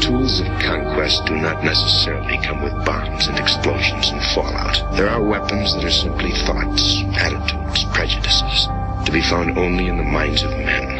Tools of conquest do not necessarily come with bombs and explosions and fallout. There are weapons that are simply thoughts, attitudes, prejudices, to be found only in the minds of men.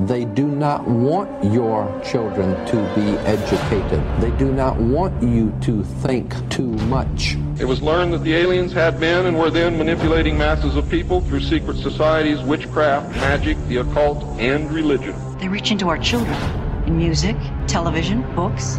They do not want your children to be educated. They do not want you to think too much. It was learned that the aliens had been and were then manipulating masses of people through secret societies, witchcraft, magic, the occult, and religion. They reach into our children in music, television, books.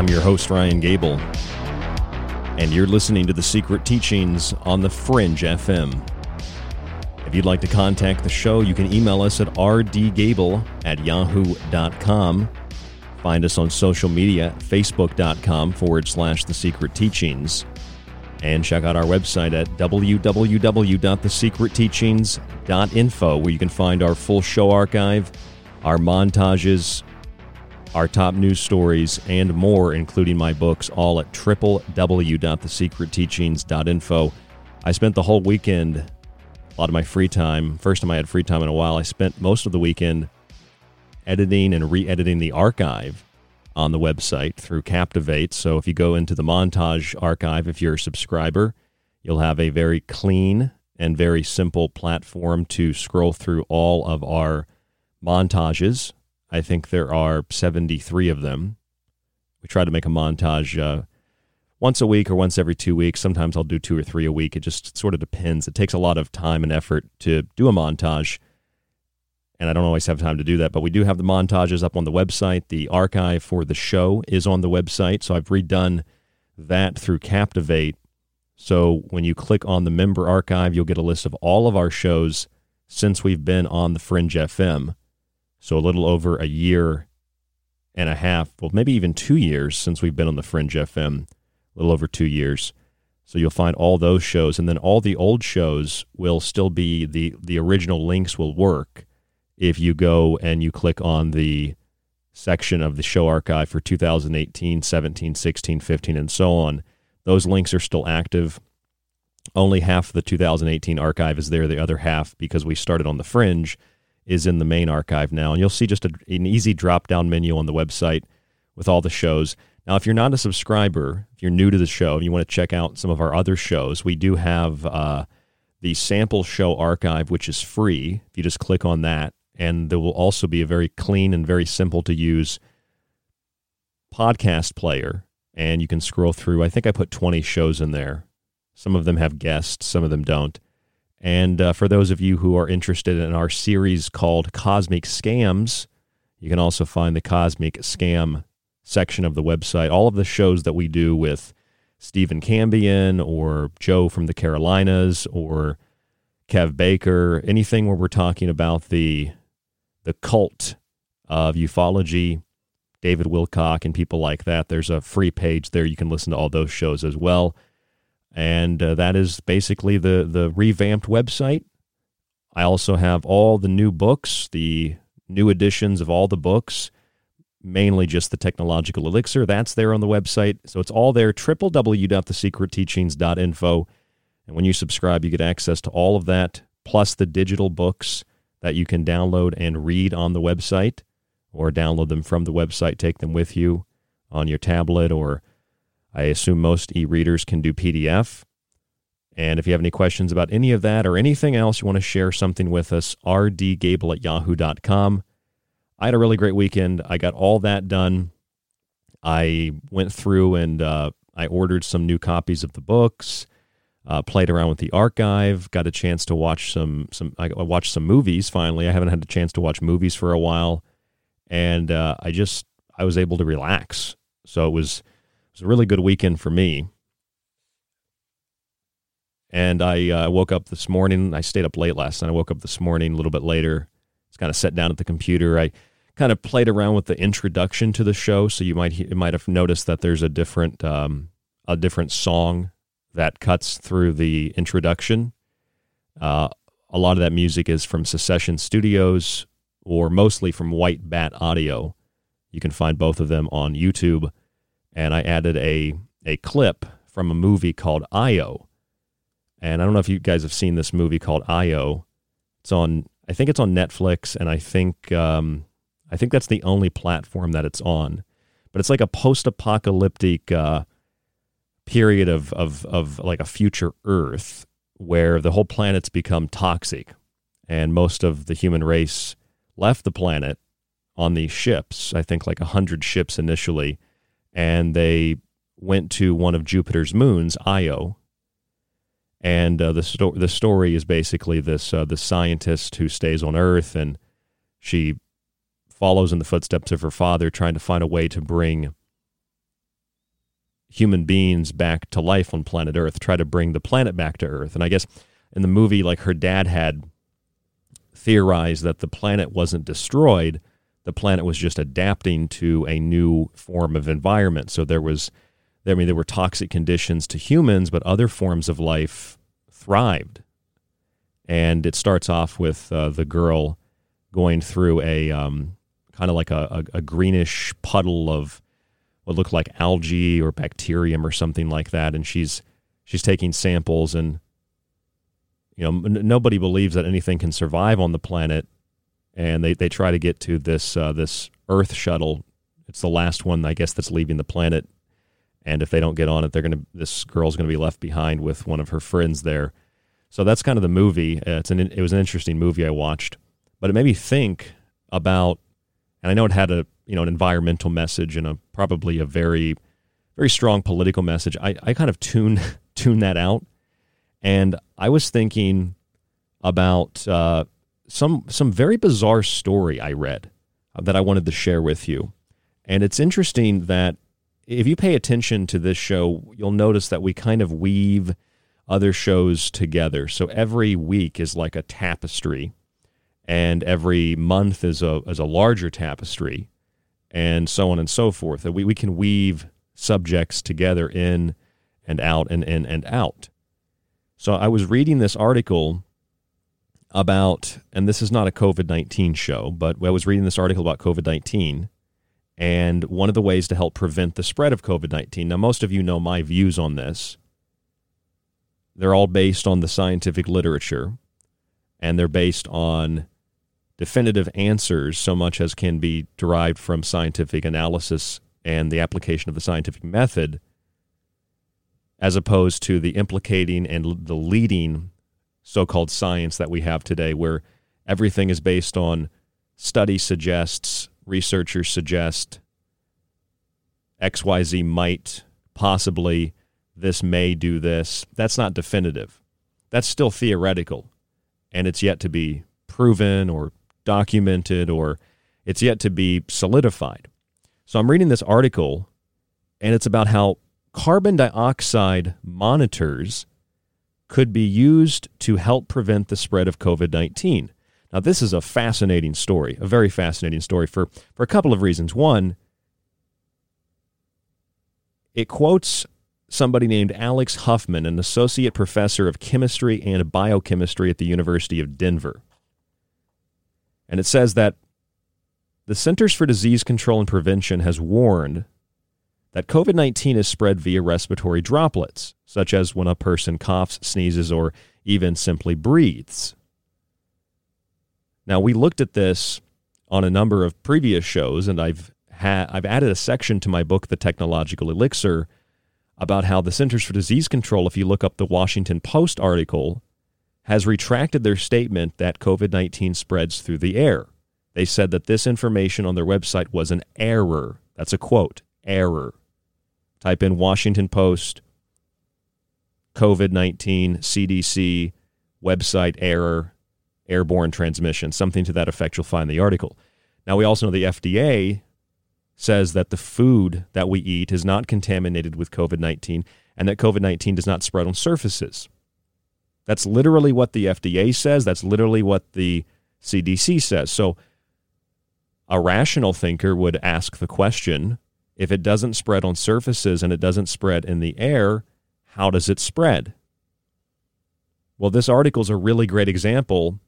I'm your host, Ryan Gable, and you're listening to The Secret Teachings on the Fringe FM. If you'd like to contact the show, you can email us at rdgable at yahoo.com. Find us on social media, facebook.com forward slash The Secret Teachings. And check out our website at www.thesecretteachings.info, where you can find our full show archive, our montages, our top news stories, and more, including my books, all at www.thesecretteachings.info. I spent the whole weekend, a lot of my free time, first time I had free time in a while, I spent most of the weekend editing and re editing the archive on the website through Captivate. So if you go into the montage archive, if you're a subscriber, You'll have a very clean and very simple platform to scroll through all of our montages. I think there are 73 of them. We try to make a montage uh, once a week or once every two weeks. Sometimes I'll do two or three a week. It just sort of depends. It takes a lot of time and effort to do a montage, and I don't always have time to do that. But we do have the montages up on the website. The archive for the show is on the website, so I've redone that through Captivate. So when you click on the member archive, you'll get a list of all of our shows since we've been on the Fringe FM. So a little over a year and a half, well, maybe even two years since we've been on the Fringe FM, a little over two years. So you'll find all those shows, and then all the old shows will still be the the original links will work if you go and you click on the section of the show archive for 2018, 17, 16, 15, and so on. Those links are still active. Only half the 2018 archive is there. The other half, because we started on the fringe, is in the main archive now. And you'll see just a, an easy drop down menu on the website with all the shows. Now, if you're not a subscriber, if you're new to the show and you want to check out some of our other shows, we do have uh, the sample show archive, which is free. If you just click on that, and there will also be a very clean and very simple to use podcast player. And you can scroll through. I think I put 20 shows in there. Some of them have guests, some of them don't. And uh, for those of you who are interested in our series called Cosmic Scams, you can also find the Cosmic Scam section of the website. All of the shows that we do with Stephen Cambian or Joe from the Carolinas or Kev Baker, anything where we're talking about the the cult of ufology, David Wilcock and people like that. There's a free page there. You can listen to all those shows as well and uh, that is basically the the revamped website. I also have all the new books, the new editions of all the books, mainly just the technological elixir. That's there on the website. So it's all there, www.thesecretteachings.info. And when you subscribe, you get access to all of that, plus the digital books that you can download and read on the website, or download them from the website, take them with you on your tablet or I assume most e readers can do PDF. And if you have any questions about any of that or anything else, you want to share something with us, rdgable at yahoo.com. I had a really great weekend. I got all that done. I went through and uh, I ordered some new copies of the books, uh, played around with the archive, got a chance to watch some some. I watched some movies. Finally, I haven't had a chance to watch movies for a while, and uh, I just I was able to relax. So it was was a really good weekend for me. And I uh, woke up this morning. I stayed up late last night. I woke up this morning a little bit later. Just kind of sat down at the computer. I kind of played around with the introduction to the show, so you might you might have noticed that there's a different um, a different song that cuts through the introduction. Uh, a lot of that music is from Secession Studios or mostly from White Bat Audio. You can find both of them on YouTube and I added a a clip from a movie called Io. And I don't know if you guys have seen this movie called Io. It's on I think it's on Netflix and I think um, I think that's the only platform that it's on. But it's like a post-apocalyptic uh, period of, of of like a future Earth where the whole planet's become toxic and most of the human race left the planet on these ships. I think like a hundred ships initially and they went to one of Jupiter's moons, Io. And uh, the sto- the story is basically this uh, the scientist who stays on Earth, and she follows in the footsteps of her father, trying to find a way to bring human beings back to life on planet Earth, try to bring the planet back to Earth. And I guess in the movie, like her dad had theorized that the planet wasn't destroyed, the planet was just adapting to a new form of environment. So there was, I mean, there were toxic conditions to humans, but other forms of life thrived. And it starts off with uh, the girl going through a um, kind of like a, a, a greenish puddle of what looked like algae or bacterium or something like that, and she's she's taking samples and you know nobody believes that anything can survive on the planet and they, they try to get to this uh, this Earth shuttle. It's the last one, I guess, that's leaving the planet, and if they don't get on it, they're gonna this girl's gonna be left behind with one of her friends there. So that's kind of the movie. Uh, it's an it was an interesting movie I watched, but it made me think about, and I know it had a you know an environmental message and a probably a very very strong political message. I I kind of tune tune that out, and I was thinking about uh, some some very bizarre story I read uh, that I wanted to share with you, and it's interesting that if you pay attention to this show, you'll notice that we kind of weave other shows together. So every week is like a tapestry, and every month is a is a larger tapestry, and so on and so forth. we, we can weave subjects together in and out and in and out. So I was reading this article about, and this is not a COVID 19 show, but I was reading this article about COVID 19 and one of the ways to help prevent the spread of COVID 19. Now, most of you know my views on this. They're all based on the scientific literature, and they're based on definitive answers, so much as can be derived from scientific analysis and the application of the scientific method, as opposed to the implicating and the leading so called science that we have today, where everything is based on study suggests researchers suggest XYZ might possibly, this may do this. That's not definitive. That's still theoretical. And it's yet to be proven or documented or it's yet to be solidified. So I'm reading this article and it's about how carbon dioxide monitors could be used to help prevent the spread of COVID 19. Now, this is a fascinating story, a very fascinating story for, for a couple of reasons. One, it quotes somebody named Alex Huffman, an associate professor of chemistry and biochemistry at the University of Denver. And it says that the Centers for Disease Control and Prevention has warned that COVID 19 is spread via respiratory droplets, such as when a person coughs, sneezes, or even simply breathes. Now we looked at this on a number of previous shows, and I've had I've added a section to my book, The Technological Elixir, about how the Centers for Disease Control, if you look up the Washington Post article, has retracted their statement that COVID 19 spreads through the air. They said that this information on their website was an error. That's a quote error. Type in Washington Post, COVID 19, CDC, website error, airborne transmission, something to that effect you'll find the article. Now, we also know the FDA says that the food that we eat is not contaminated with COVID 19 and that COVID 19 does not spread on surfaces. That's literally what the FDA says. That's literally what the CDC says. So, a rational thinker would ask the question if it doesn't spread on surfaces and it doesn't spread in the air, how does it spread? Well, this article is a really great example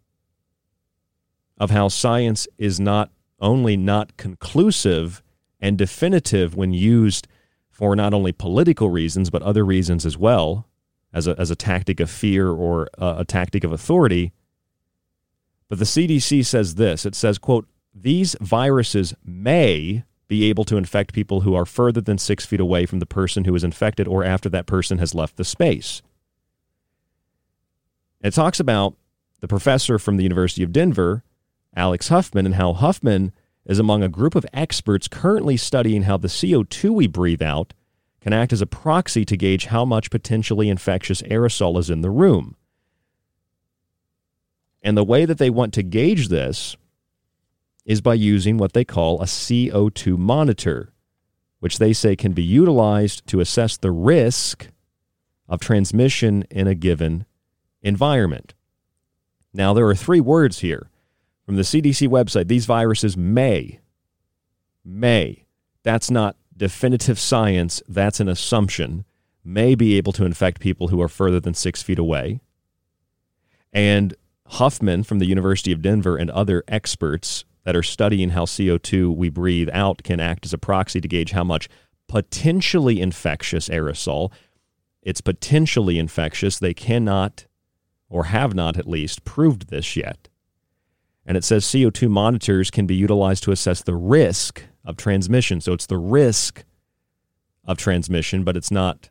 of how science is not only not conclusive and definitive when used for not only political reasons but other reasons as well as a, as a tactic of fear or a, a tactic of authority but the cdc says this it says quote these viruses may be able to infect people who are further than six feet away from the person who is infected or after that person has left the space it talks about the professor from the university of denver Alex Huffman and how Huffman is among a group of experts currently studying how the CO2 we breathe out can act as a proxy to gauge how much potentially infectious aerosol is in the room. And the way that they want to gauge this is by using what they call a CO2 monitor, which they say can be utilized to assess the risk of transmission in a given environment. Now, there are three words here from the CDC website, these viruses may, may, that's not definitive science, that's an assumption, may be able to infect people who are further than six feet away. And Huffman from the University of Denver and other experts that are studying how CO2 we breathe out can act as a proxy to gauge how much potentially infectious aerosol. It's potentially infectious. They cannot, or have not at least, proved this yet. And it says CO2 monitors can be utilized to assess the risk of transmission. So it's the risk of transmission, but it's not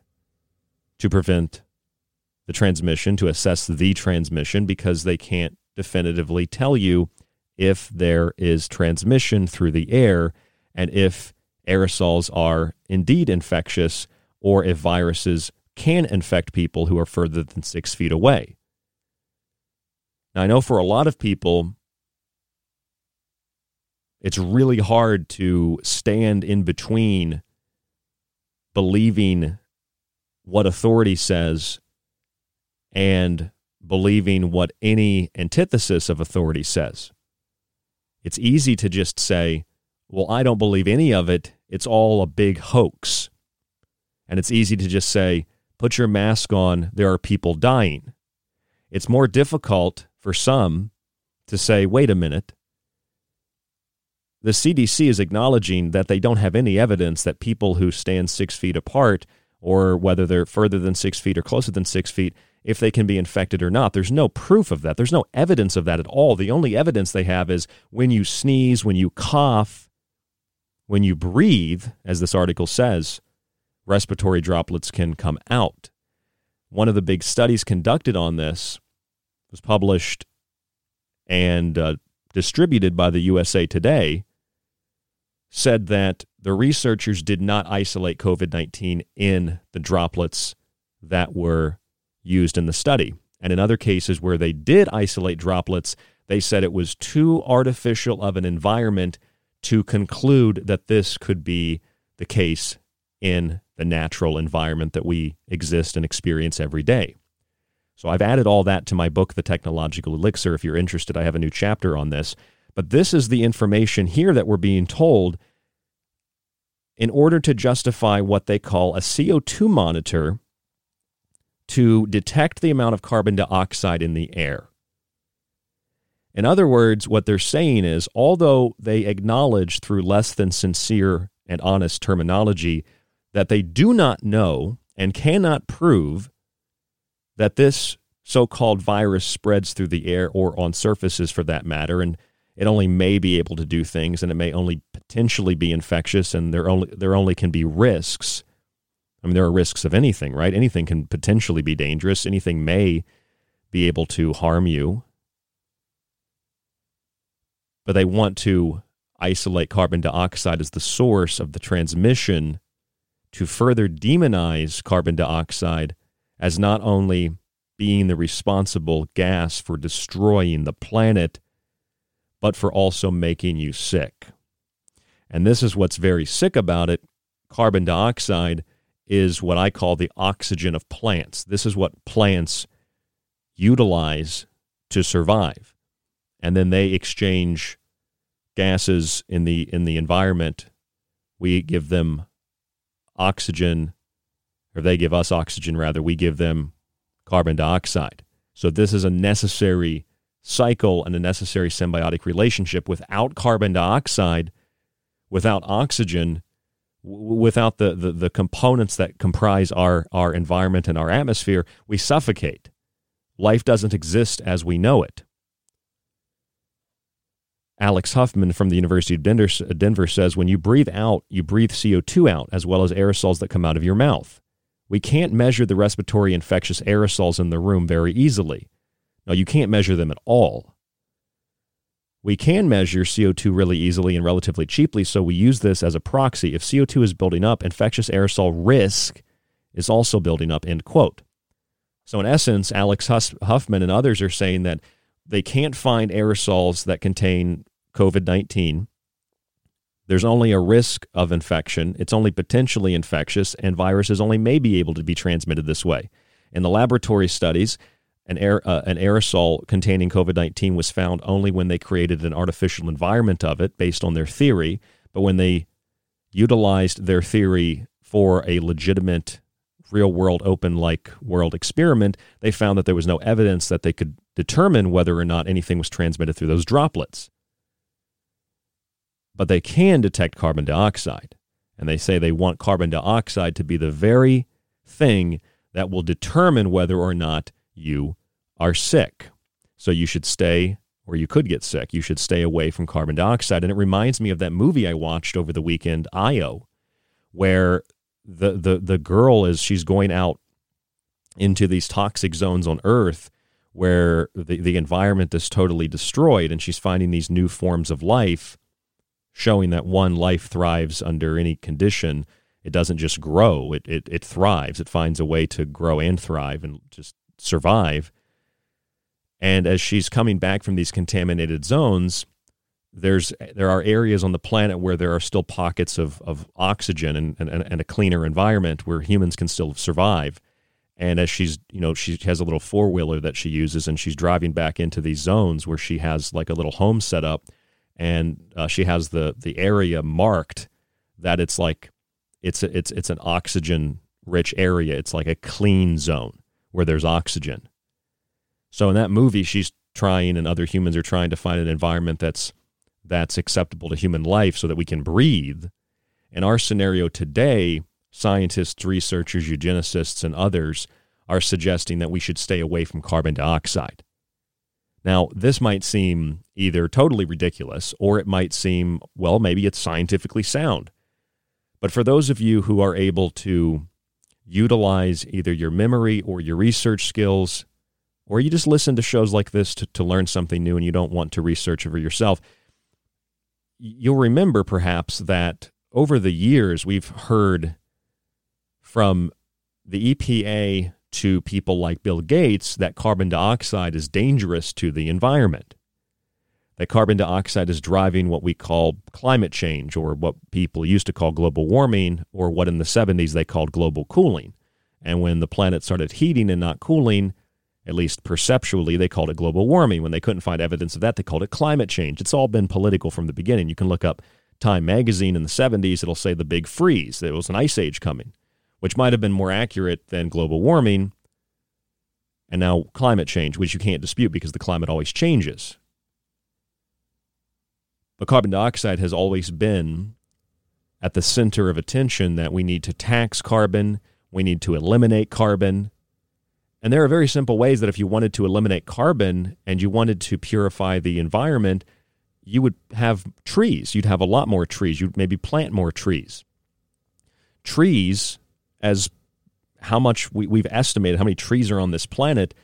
to prevent the transmission, to assess the transmission, because they can't definitively tell you if there is transmission through the air and if aerosols are indeed infectious or if viruses can infect people who are further than six feet away. Now, I know for a lot of people, it's really hard to stand in between believing what authority says and believing what any antithesis of authority says. It's easy to just say, well, I don't believe any of it. It's all a big hoax. And it's easy to just say, put your mask on. There are people dying. It's more difficult for some to say, wait a minute. The CDC is acknowledging that they don't have any evidence that people who stand six feet apart, or whether they're further than six feet or closer than six feet, if they can be infected or not. There's no proof of that. There's no evidence of that at all. The only evidence they have is when you sneeze, when you cough, when you breathe, as this article says, respiratory droplets can come out. One of the big studies conducted on this was published and uh, distributed by the USA Today said that the researchers did not isolate COVID 19 in the droplets that were used in the study. And in other cases where they did isolate droplets, they said it was too artificial of an environment to conclude that this could be the case in the natural environment that we exist and experience every day. So I've added all that to my book, The Technological Elixir. If you're interested, I have a new chapter on this. But this is the information here that we're being told in order to justify what they call a CO2 monitor to detect the amount of carbon dioxide in the air. In other words, what they're saying is although they acknowledge through less than sincere and honest terminology that they do not know and cannot prove that this so called virus spreads through the air or on surfaces for that matter, and it only may be able to do things and it may only potentially be infectious and there only there only can be risks I mean, there are risks of anything, right? Anything can potentially be dangerous. Anything may be able to harm you. But they want to isolate carbon dioxide as the source of the transmission to further demonize carbon dioxide as not only being the responsible gas for destroying the planet, but for also making you sick. And this is what's very sick about it. Carbon dioxide is what I call the oxygen of plants. This is what plants utilize to survive. And then they exchange gases in the in the environment. We give them oxygen or they give us oxygen rather, we give them carbon dioxide. So this is a necessary cycle and a necessary symbiotic relationship without carbon dioxide, without oxygen, without the, the, the components that comprise our, our environment and our atmosphere, we suffocate. Life doesn't exist as we know it. Alex Huffman from the University of Denver, Denver says when you breathe out, you breathe CO2 out as well as aerosols that come out of your mouth. We can't measure the respiratory infectious aerosols in the room very easily. Now, you can't measure them at all. We can measure CO2 really easily and relatively cheaply, so we use this as a proxy. If CO2 is building up, infectious aerosol risk is also building up, end quote. So, in essence, Alex Huffman and others are saying that they can't find aerosols that contain COVID 19. There's only a risk of infection. It's only potentially infectious, and viruses only may be able to be transmitted this way. In the laboratory studies, an, uh, an aerosol containing COVID 19 was found only when they created an artificial environment of it based on their theory. But when they utilized their theory for a legitimate, real world, open like world experiment, they found that there was no evidence that they could determine whether or not anything was transmitted through those droplets. But they can detect carbon dioxide. And they say they want carbon dioxide to be the very thing that will determine whether or not you are sick. So you should stay, or you could get sick. You should stay away from carbon dioxide. And it reminds me of that movie I watched over the weekend, Io, where the the the girl is she's going out into these toxic zones on Earth where the, the environment is totally destroyed and she's finding these new forms of life showing that one life thrives under any condition it doesn't just grow it, it it thrives it finds a way to grow and thrive and just survive. And as she's coming back from these contaminated zones there's there are areas on the planet where there are still pockets of, of oxygen and, and, and a cleaner environment where humans can still survive. And as she's you know she has a little four-wheeler that she uses and she's driving back into these zones where she has like a little home set up and uh, she has the the area marked that it's like it's a, it's it's an oxygen rich area. It's like a clean zone where there's oxygen so in that movie she's trying and other humans are trying to find an environment that's that's acceptable to human life so that we can breathe in our scenario today scientists, researchers, eugenicists, and others are suggesting that we should stay away from carbon dioxide. Now, this might seem either totally ridiculous or it might seem, well, maybe it's scientifically sound. But for those of you who are able to utilize either your memory or your research skills, or you just listen to shows like this to, to learn something new and you don't want to research it for yourself, you'll remember perhaps that over the years we've heard from the EPA to people like Bill Gates that carbon dioxide is dangerous to the environment. That carbon dioxide is driving what we call climate change, or what people used to call global warming, or what in the 70s they called global cooling. And when the planet started heating and not cooling, at least perceptually, they called it global warming. When they couldn't find evidence of that, they called it climate change. It's all been political from the beginning. You can look up Time magazine in the 70s, it'll say the big freeze. There was an ice age coming which might have been more accurate than global warming, and now climate change, which you can't dispute because the climate always changes. But carbon dioxide has always been at the center of attention that we need to tax carbon, we need to eliminate carbon. And there are very simple ways that if you wanted to eliminate carbon and you wanted to purify the environment, you would have trees. You'd have a lot more trees. You'd maybe plant more trees. Trees as how much we, we've estimated how many trees are on this planet.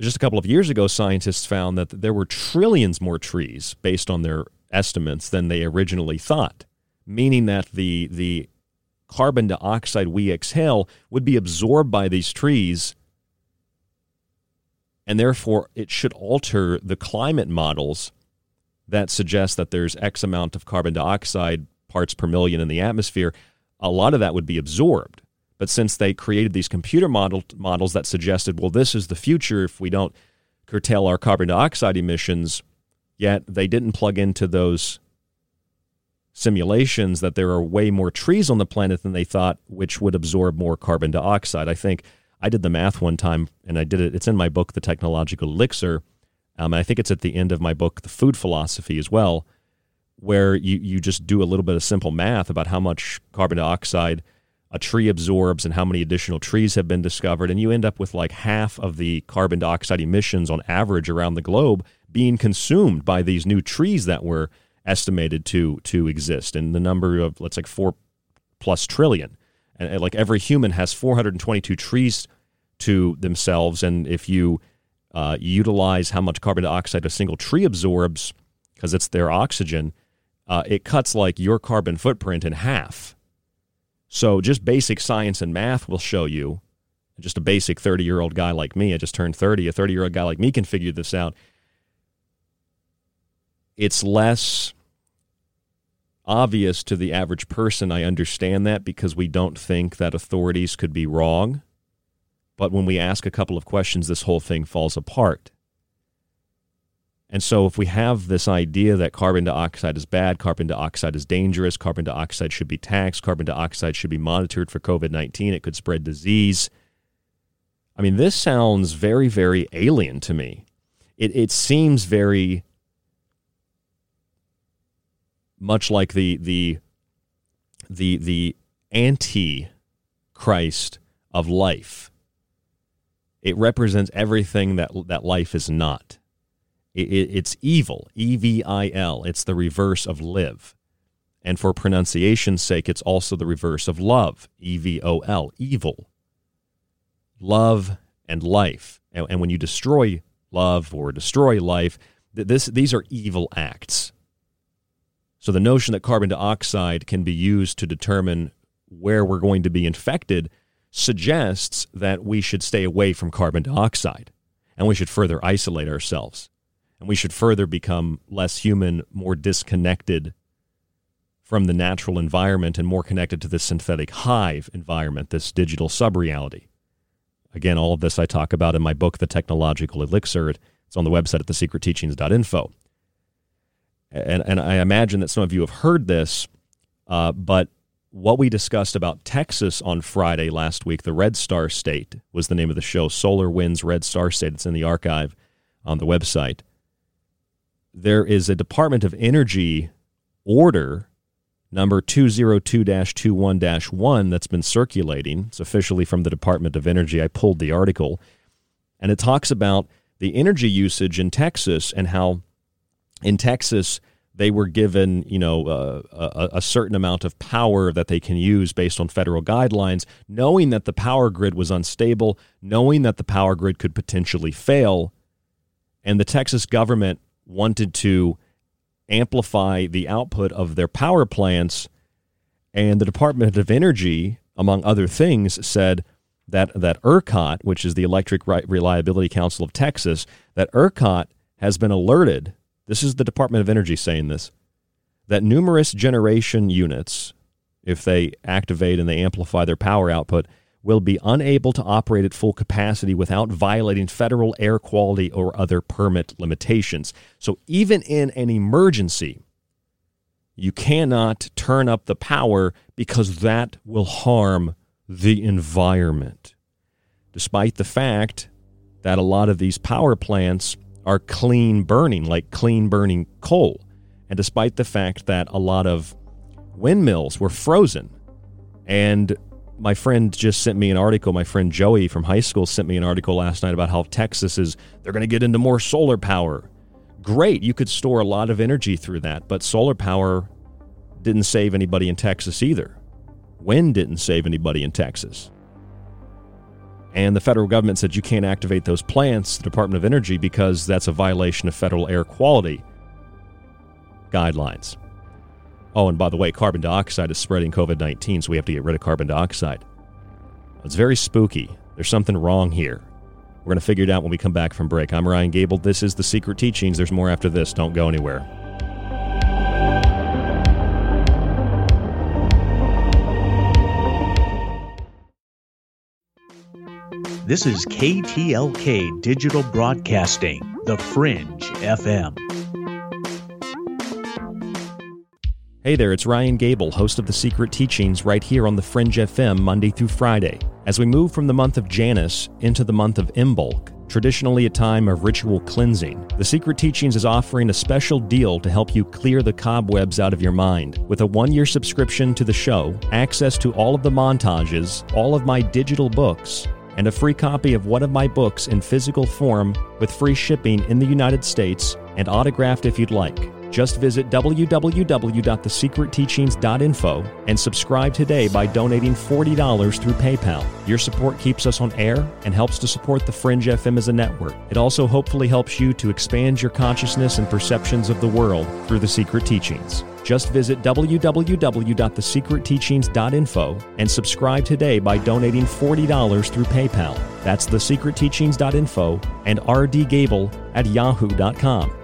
Just a couple of years ago, scientists found that there were trillions more trees based on their estimates than they originally thought, meaning that the the carbon dioxide we exhale would be absorbed by these trees and therefore it should alter the climate models that suggest that there's X amount of carbon dioxide parts per million in the atmosphere a lot of that would be absorbed. But since they created these computer model, models that suggested, well, this is the future if we don't curtail our carbon dioxide emissions, yet they didn't plug into those simulations that there are way more trees on the planet than they thought, which would absorb more carbon dioxide. I think I did the math one time, and I did it. It's in my book, The Technological Elixir. Um, I think it's at the end of my book, The Food Philosophy, as well where you, you just do a little bit of simple math about how much carbon dioxide a tree absorbs and how many additional trees have been discovered. And you end up with like half of the carbon dioxide emissions on average around the globe being consumed by these new trees that were estimated to to exist. And the number of let's like four plus trillion. And, and like every human has 422 trees to themselves. And if you uh, utilize how much carbon dioxide a single tree absorbs, because it's their oxygen, uh, it cuts like your carbon footprint in half. So just basic science and math will show you. Just a basic 30 year old guy like me, I just turned 30, a 30 year old guy like me can figure this out. It's less obvious to the average person. I understand that because we don't think that authorities could be wrong. But when we ask a couple of questions, this whole thing falls apart. And so, if we have this idea that carbon dioxide is bad, carbon dioxide is dangerous, carbon dioxide should be taxed, carbon dioxide should be monitored for COVID 19, it could spread disease. I mean, this sounds very, very alien to me. It, it seems very much like the, the, the, the anti Christ of life. It represents everything that, that life is not. It, it, it's evil, E V I L. It's the reverse of live. And for pronunciation's sake, it's also the reverse of love, E V O L, evil. Love and life. And, and when you destroy love or destroy life, th- this, these are evil acts. So the notion that carbon dioxide can be used to determine where we're going to be infected suggests that we should stay away from carbon dioxide and we should further isolate ourselves and we should further become less human, more disconnected from the natural environment and more connected to this synthetic hive environment, this digital subreality. Again, all of this I talk about in my book, The Technological Elixir. It's on the website at thesecretteachings.info. And, and I imagine that some of you have heard this, uh, but what we discussed about Texas on Friday last week, the Red Star State was the name of the show, Solar Winds Red Star State. It's in the archive on the website. There is a Department of Energy order number 202 21 1 that's been circulating. It's officially from the Department of Energy. I pulled the article, and it talks about the energy usage in Texas and how in Texas they were given, you know, uh, a, a, certain amount of power that they can use based on federal guidelines, knowing that the power grid was unstable, knowing that the power grid could potentially fail, and the Texas government wanted to amplify the output of their power plants, and the Department of Energy, among other things, said that that ERCOT, which is the Electric Reliability Council of Texas, that ERCOT has been alerted this is the Department of Energy saying this that numerous generation units, if they activate and they amplify their power output, will be unable to operate at full capacity without violating federal air quality or other permit limitations. So, even in an emergency, you cannot turn up the power because that will harm the environment. Despite the fact that a lot of these power plants are clean burning, like clean burning coal. And despite the fact that a lot of windmills were frozen, and my friend just sent me an article. My friend Joey from high school sent me an article last night about how Texas is, they're going to get into more solar power. Great. You could store a lot of energy through that, but solar power didn't save anybody in Texas either. Wind didn't save anybody in Texas. And the federal government said you can't activate those plants, the Department of Energy, because that's a violation of federal air quality guidelines. Oh, and by the way, carbon dioxide is spreading COVID 19, so we have to get rid of carbon dioxide. It's very spooky. There's something wrong here. We're going to figure it out when we come back from break. I'm Ryan Gable. This is The Secret Teachings. There's more after this. Don't go anywhere. This is KTLK Digital Broadcasting, The Fringe FM. Hey there, it's Ryan Gable, host of The Secret Teachings, right here on The Fringe FM, Monday through Friday. As we move from the month of Janus into the month of Imbolc, traditionally a time of ritual cleansing, The Secret Teachings is offering a special deal to help you clear the cobwebs out of your mind. With a one year subscription to the show, access to all of the montages, all of my digital books, and a free copy of one of my books in physical form with free shipping in the United States and autographed if you'd like. Just visit www.thesecretteachings.info and subscribe today by donating $40 through PayPal. Your support keeps us on air and helps to support the Fringe FM as a network. It also hopefully helps you to expand your consciousness and perceptions of the world through the Secret Teachings. Just visit www.thesecretteachings.info and subscribe today by donating $40 through PayPal. That's thesecretteachings.info and rdgable at yahoo.com.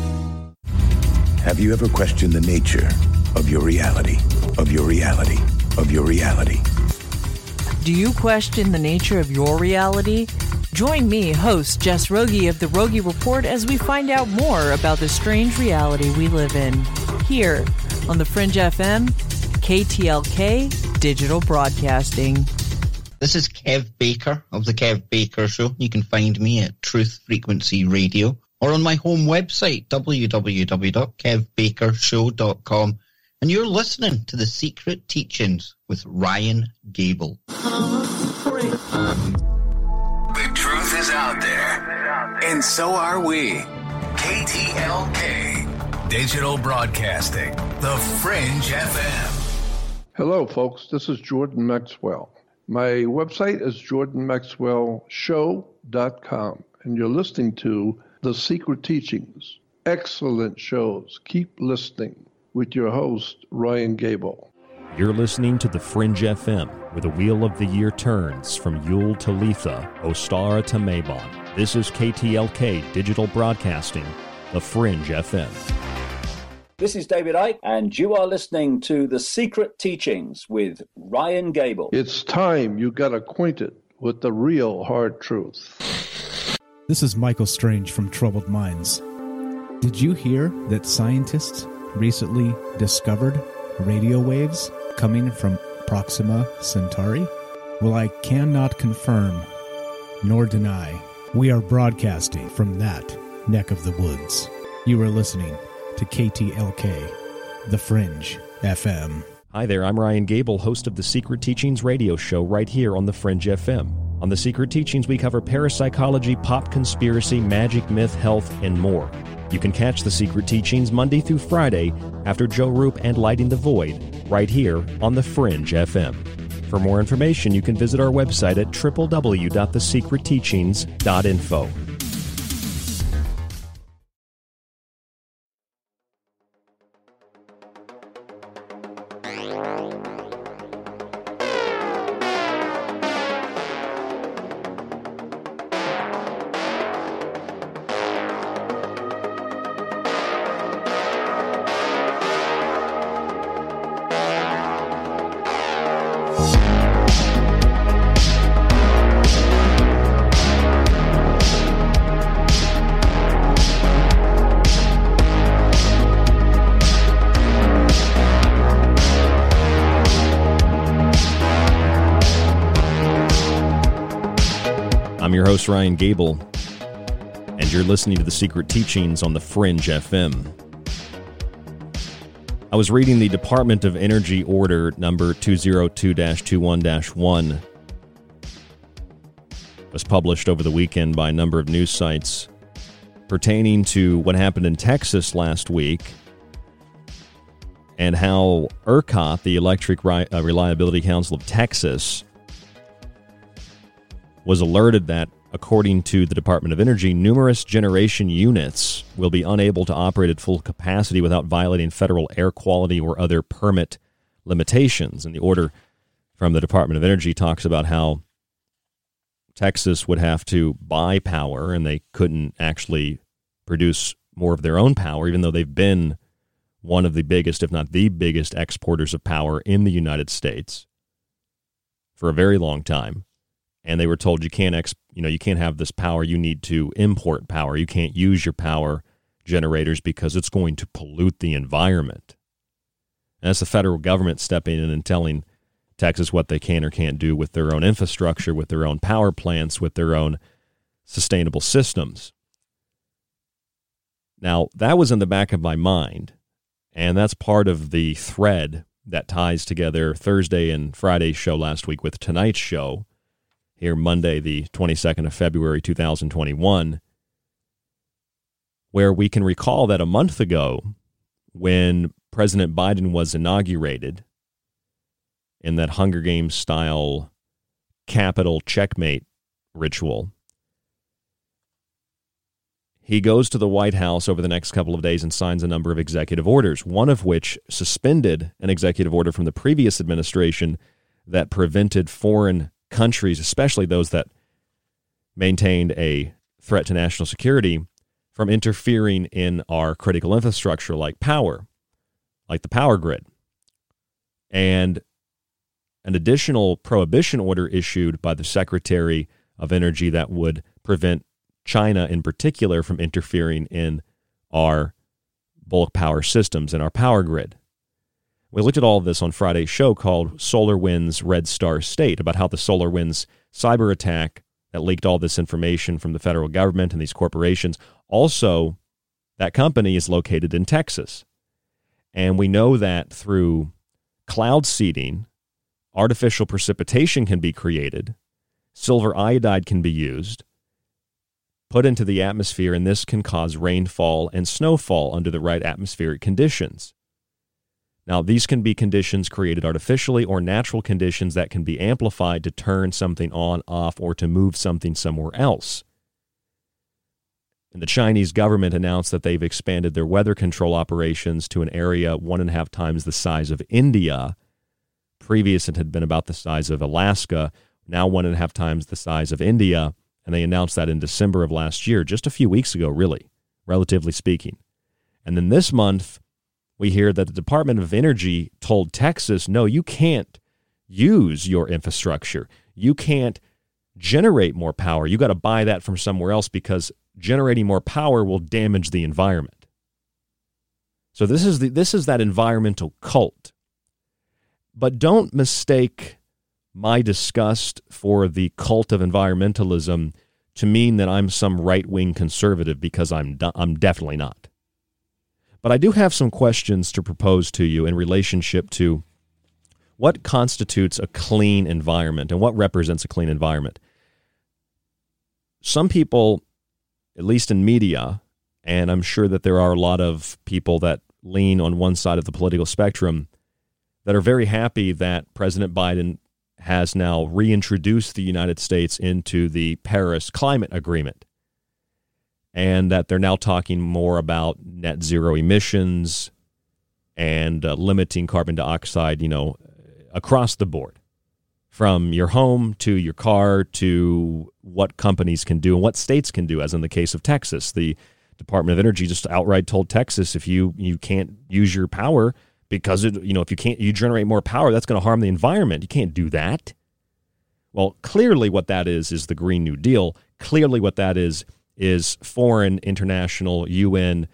Have you ever questioned the nature of your reality, of your reality, of your reality? Do you question the nature of your reality? Join me, host Jess Rogie of The Rogie Report, as we find out more about the strange reality we live in. Here on The Fringe FM, KTLK Digital Broadcasting. This is Kev Baker of The Kev Baker Show. You can find me at Truth Frequency Radio or on my home website, www.kevbakershow.com. And you're listening to The Secret Teachings with Ryan Gable. The truth is out there, and so are we. KTLK, Digital Broadcasting, The Fringe FM. Hello, folks. This is Jordan Maxwell. My website is jordanmaxwellshow.com, and you're listening to The Secret Teachings. Excellent shows. Keep listening with your host, Ryan Gable. You're listening to The Fringe FM, where the wheel of the year turns from Yule to Litha, Ostara to Mabon. This is KTLK Digital Broadcasting, The Fringe FM. This is David Icke, and you are listening to The Secret Teachings with Ryan Gable. It's time you got acquainted with the real hard truth. This is Michael Strange from Troubled Minds. Did you hear that scientists recently discovered radio waves coming from Proxima Centauri? Well, I cannot confirm nor deny. We are broadcasting from that neck of the woods. You are listening to KTLK, The Fringe FM. Hi there, I'm Ryan Gable, host of the Secret Teachings radio show right here on The Fringe FM. On The Secret Teachings, we cover parapsychology, pop conspiracy, magic, myth, health, and more. You can catch The Secret Teachings Monday through Friday after Joe Roop and Lighting the Void right here on The Fringe FM. For more information, you can visit our website at www.thesecretteachings.info. host, Ryan Gable, and you're listening to The Secret Teachings on The Fringe FM. I was reading the Department of Energy Order number 202 21 1. was published over the weekend by a number of news sites pertaining to what happened in Texas last week and how ERCOT, the Electric uh, Reliability Council of Texas, was alerted that, according to the Department of Energy, numerous generation units will be unable to operate at full capacity without violating federal air quality or other permit limitations. And the order from the Department of Energy talks about how Texas would have to buy power and they couldn't actually produce more of their own power, even though they've been one of the biggest, if not the biggest, exporters of power in the United States for a very long time and they were told you can't ex, you know you can't have this power you need to import power. You can't use your power generators because it's going to pollute the environment. And that's the federal government stepping in and telling Texas what they can or can't do with their own infrastructure with their own power plants with their own sustainable systems. Now that was in the back of my mind and that's part of the thread that ties together Thursday and Friday's show last week with tonight's show here Monday, the 22nd of February, 2021, where we can recall that a month ago, when President Biden was inaugurated in that Hunger Games style capital checkmate ritual, he goes to the White House over the next couple of days and signs a number of executive orders, one of which suspended an executive order from the previous administration that prevented foreign countries, especially those that maintained a threat to national security, from interfering in our critical infrastructure like power, like the power grid. And an additional prohibition order issued by the Secretary of Energy that would prevent China, in particular, from interfering in our bulk power systems and our power grid. We looked at all of this on Friday's show called SolarWinds Red Star State about how the SolarWinds cyber attack that leaked all this information from the federal government and these corporations. Also, that company is located in Texas. And we know that through cloud seeding, artificial precipitation can be created, silver iodide can be used, put into the atmosphere, and this can cause rainfall and snowfall under the right atmospheric conditions. Now, these can be conditions created artificially or natural conditions that can be amplified to turn something on, off, or to move something somewhere else. And the Chinese government announced that they've expanded their weather control operations to an area one and a half times the size of India. Previous, it had been about the size of Alaska, now one and a half times the size of India. And they announced that in December of last year, just a few weeks ago, really, relatively speaking. And then this month, we hear that the Department of Energy told Texas, no, you can't use your infrastructure. You can't generate more power. You got to buy that from somewhere else because generating more power will damage the environment. So this is the, this is that environmental cult. But don't mistake my disgust for the cult of environmentalism to mean that I'm some right-wing conservative because I'm I'm definitely not. But I do have some questions to propose to you in relationship to what constitutes a clean environment and what represents a clean environment. Some people, at least in media, and I'm sure that there are a lot of people that lean on one side of the political spectrum that are very happy that President Biden has now reintroduced the United States into the Paris Climate Agreement and that they're now talking more about net zero emissions and uh, limiting carbon dioxide, you know, across the board from your home to your car to what companies can do and what states can do as in the case of Texas. The Department of Energy just outright told Texas if you you can't use your power because it, you know if you can't you generate more power that's going to harm the environment. You can't do that. Well clearly what that is is the green new deal. Clearly what that is is foreign international UN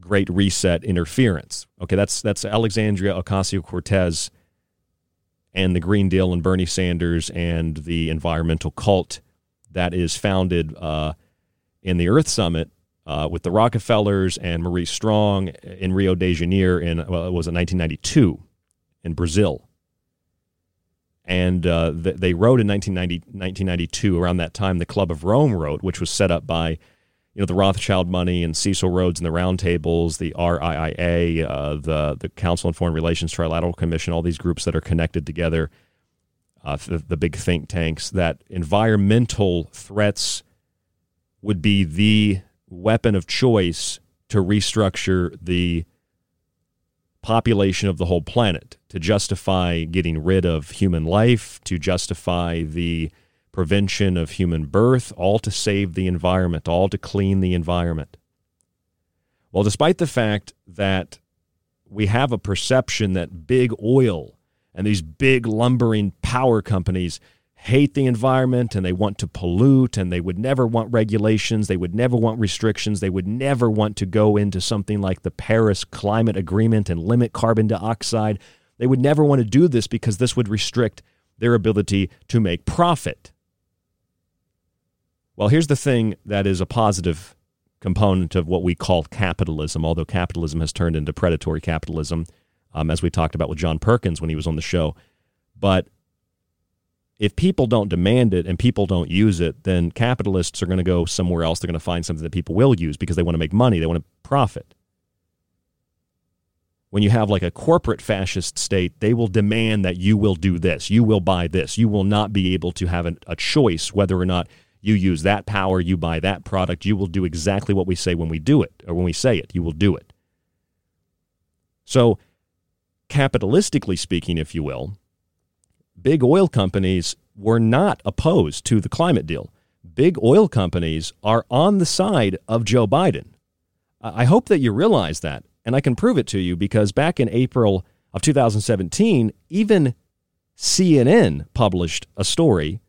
Great Reset interference. Okay, that's that's Alexandria Ocasio Cortez and the Green Deal and Bernie Sanders and the environmental cult that is founded uh, in the Earth Summit uh, with the Rockefellers and Maurice Strong in Rio de Janeiro in well, it was in 1992 in Brazil. And uh, they wrote in 1990, 1992, around that time, the Club of Rome wrote, which was set up by you know the Rothschild money and Cecil Rhodes and the Roundtables, the RIIA, uh, the the Council on Foreign Relations, Trilateral Commission, all these groups that are connected together, uh, the, the big think tanks. That environmental threats would be the weapon of choice to restructure the population of the whole planet to justify getting rid of human life, to justify the prevention of human birth, all to save the environment, all to clean the environment. Well, despite the fact that we have a perception that big oil and these big lumbering power companies hate the environment and they want to pollute and they would never want regulations, they would never want restrictions, they would never want to go into something like the Paris Climate Agreement and limit carbon dioxide. They would never want to do this because this would restrict their ability to make profit. Well, here's the thing that is a positive component of what we call capitalism, although capitalism has turned into predatory capitalism, um, as we talked about with John Perkins when he was on the show. But if people don't demand it and people don't use it, then capitalists are going to go somewhere else. They're going to find something that people will use because they want to make money, they want to profit. When you have like a corporate fascist state, they will demand that you will do this, you will buy this. You will not be able to have an, a choice whether or not you use that power, you buy that product. You will do exactly what we say when we do it, or when we say it, you will do it. So, capitalistically speaking, if you will, big oil companies were not opposed to the climate deal. Big oil companies are on the side of Joe Biden. I hope that you realize that, and I can prove it to you because back in April of 2017, even CNN published a story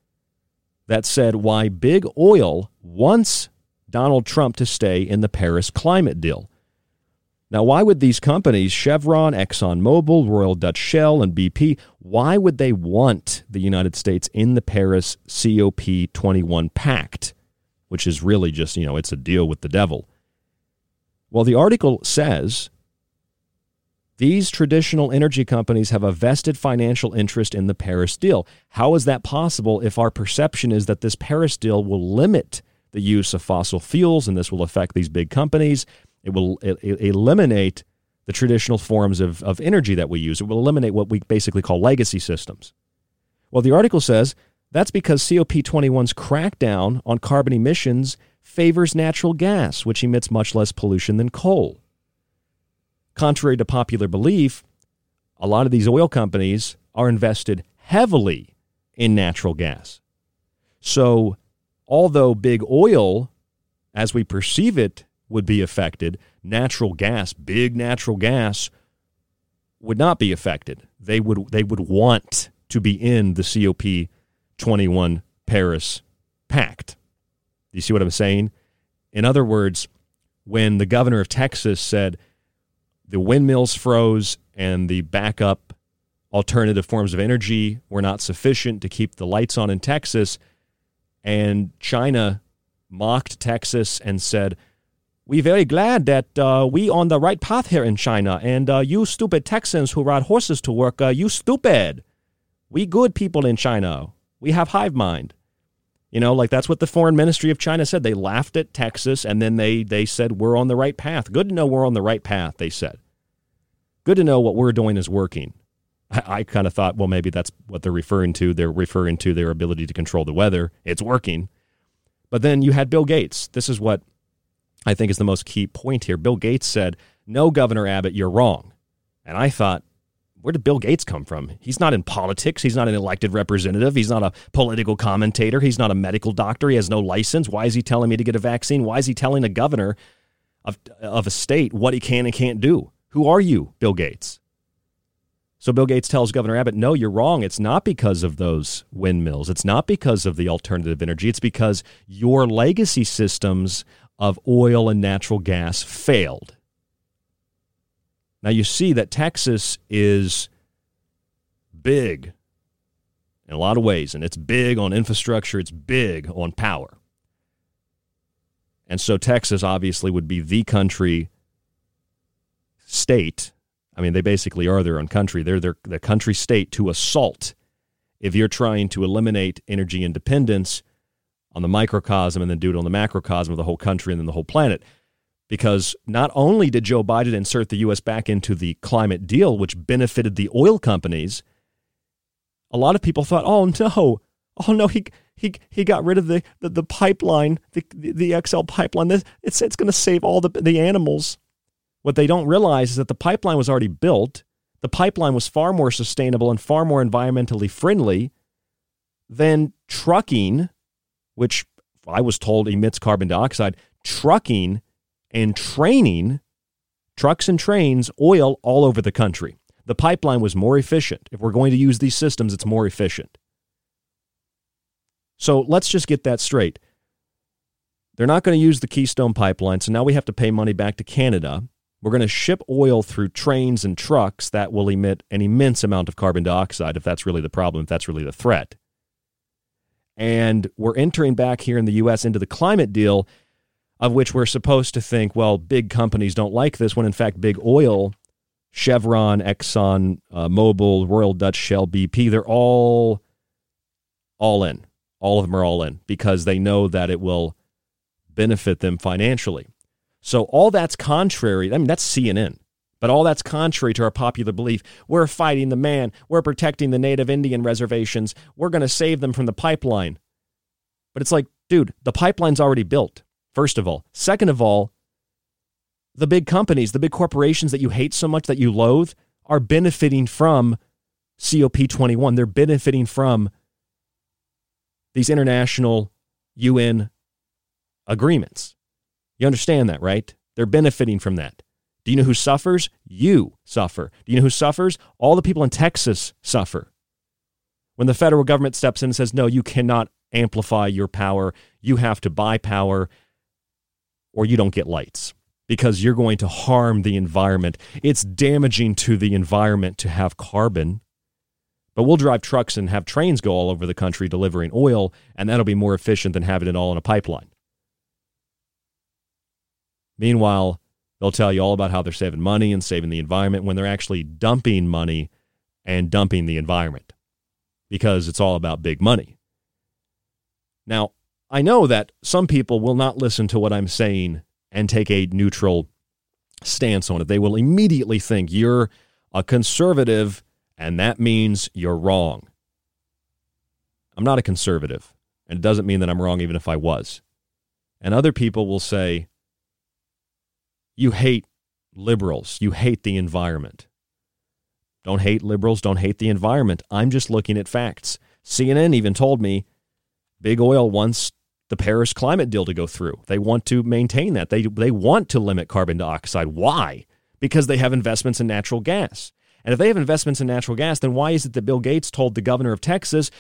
that said why big oil wants Donald Trump to stay in the Paris climate deal. Now, why would these companies, Chevron, ExxonMobil, Royal Dutch Shell, and BP, why would they want the United States in the Paris COP21 pact, which is really just, you know, it's a deal with the devil? Well, the article says these traditional energy companies have a vested financial interest in the Paris deal. How is that possible if our perception is that this Paris deal will limit the use of fossil fuels and this will affect these big companies? It will it, it eliminate the traditional forms of, of energy that we use. It will eliminate what we basically call legacy systems. Well, the article says that's because COP21's crackdown on carbon emissions favors natural gas, which emits much less pollution than coal. Contrary to popular belief, a lot of these oil companies are invested heavily in natural gas. So, although big oil, as we perceive it, would be affected. Natural gas, big natural gas, would not be affected. They would they would want to be in the COP 21 Paris Pact. Do you see what I'm saying? In other words, when the governor of Texas said the windmills froze and the backup alternative forms of energy were not sufficient to keep the lights on in Texas, and China mocked Texas and said, we very glad that uh, we on the right path here in China. And uh, you stupid Texans who ride horses to work, uh, you stupid. We good people in China. We have hive mind. You know, like that's what the foreign ministry of China said. They laughed at Texas and then they they said we're on the right path. Good to know we're on the right path, they said. Good to know what we're doing is working. I, I kind of thought, well, maybe that's what they're referring to. They're referring to their ability to control the weather. It's working. But then you had Bill Gates. This is what I think is the most key point here. Bill Gates said, No, Governor Abbott, you're wrong. And I thought, where did Bill Gates come from? He's not in politics. He's not an elected representative. He's not a political commentator. He's not a medical doctor. He has no license. Why is he telling me to get a vaccine? Why is he telling a governor of, of a state what he can and can't do? Who are you, Bill Gates? So Bill Gates tells Governor Abbott, no, you're wrong. It's not because of those windmills. It's not because of the alternative energy. It's because your legacy systems of oil and natural gas failed. Now you see that Texas is big in a lot of ways, and it's big on infrastructure, it's big on power. And so Texas obviously would be the country state. I mean, they basically are their own country. They're their, the country state to assault if you're trying to eliminate energy independence on the microcosm and then do it on the macrocosm of the whole country and then the whole planet. Because not only did Joe Biden insert the U.S. back into the climate deal, which benefited the oil companies, a lot of people thought, oh no, oh no, he he he got rid of the the, the pipeline, the, the XL pipeline. It's it's going to save all the the animals. What they don't realize is that the pipeline was already built. The pipeline was far more sustainable and far more environmentally friendly than trucking which I was told emits carbon dioxide, trucking and training, trucks and trains, oil all over the country. The pipeline was more efficient. If we're going to use these systems, it's more efficient. So let's just get that straight. They're not going to use the Keystone pipeline, so now we have to pay money back to Canada. We're going to ship oil through trains and trucks that will emit an immense amount of carbon dioxide if that's really the problem, if that's really the threat. And we're entering back here in the U.S. into the climate deal, of which we're supposed to think, well, big companies don't like this, when in fact, big oil, Chevron, Exxon, uh, Mobil, Royal Dutch Shell, BP, they're all all in. All of them are all in because they know that it will benefit them financially. So all that's contrary. I mean, that's CNN. But all that's contrary to our popular belief. We're fighting the man. We're protecting the native Indian reservations. We're going to save them from the pipeline. But it's like, dude, the pipeline's already built, first of all. Second of all, the big companies, the big corporations that you hate so much that you loathe, are benefiting from COP21. They're benefiting from these international UN agreements. You understand that, right? They're benefiting from that. Do you know who suffers? You suffer. Do you know who suffers? All the people in Texas suffer. When the federal government steps in and says, no, you cannot amplify your power, you have to buy power, or you don't get lights because you're going to harm the environment. It's damaging to the environment to have carbon. But we'll drive trucks and have trains go all over the country delivering oil, and that'll be more efficient than having it all in a pipeline. Meanwhile, they'll tell you all about how they're saving money and saving the environment when they're actually dumping money and dumping the environment because it's all about big money. Now, I know that some people will not listen to what I'm saying and take a neutral stance on it. They will immediately think you're a conservative and that means you're wrong. I'm not a conservative, and it doesn't mean that I'm wrong even if I was. And other people will say, you hate liberals, you hate the environment. Don't hate liberals, don't hate the environment. I'm just looking at facts. CNN even told me big oil wants the Paris climate deal to go through. They want to maintain that. They, they want to limit carbon dioxide. Why? Because they have investments in natural gas. And if they have investments in natural gas, then why is it that Bill Gates told the governor of Texas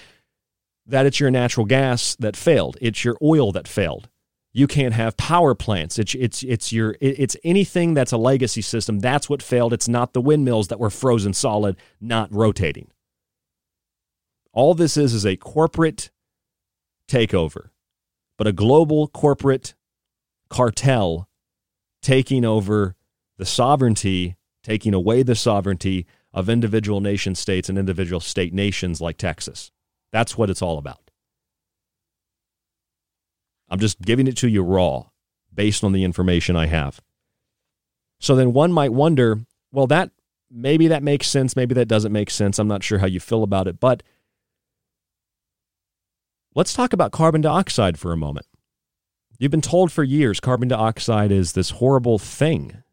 that it's your natural gas that failed? It's your oil that failed. You can't have power plants. It's it's it's your it's anything that's a legacy system. That's what failed. It's not the windmills that were frozen solid, not rotating. All this is is a corporate takeover but a global corporate cartel taking over the sovereignty, taking away the sovereignty of individual nation states and individual state nations like Texas. That's what it's all about. I'm just giving it to you raw based on the information I have. So then one might wonder, well, that maybe that makes sense, maybe that doesn't make sense. I'm not sure how you feel about it, but Let's talk about carbon dioxide for a moment. You've been told for years carbon dioxide is this horrible thing.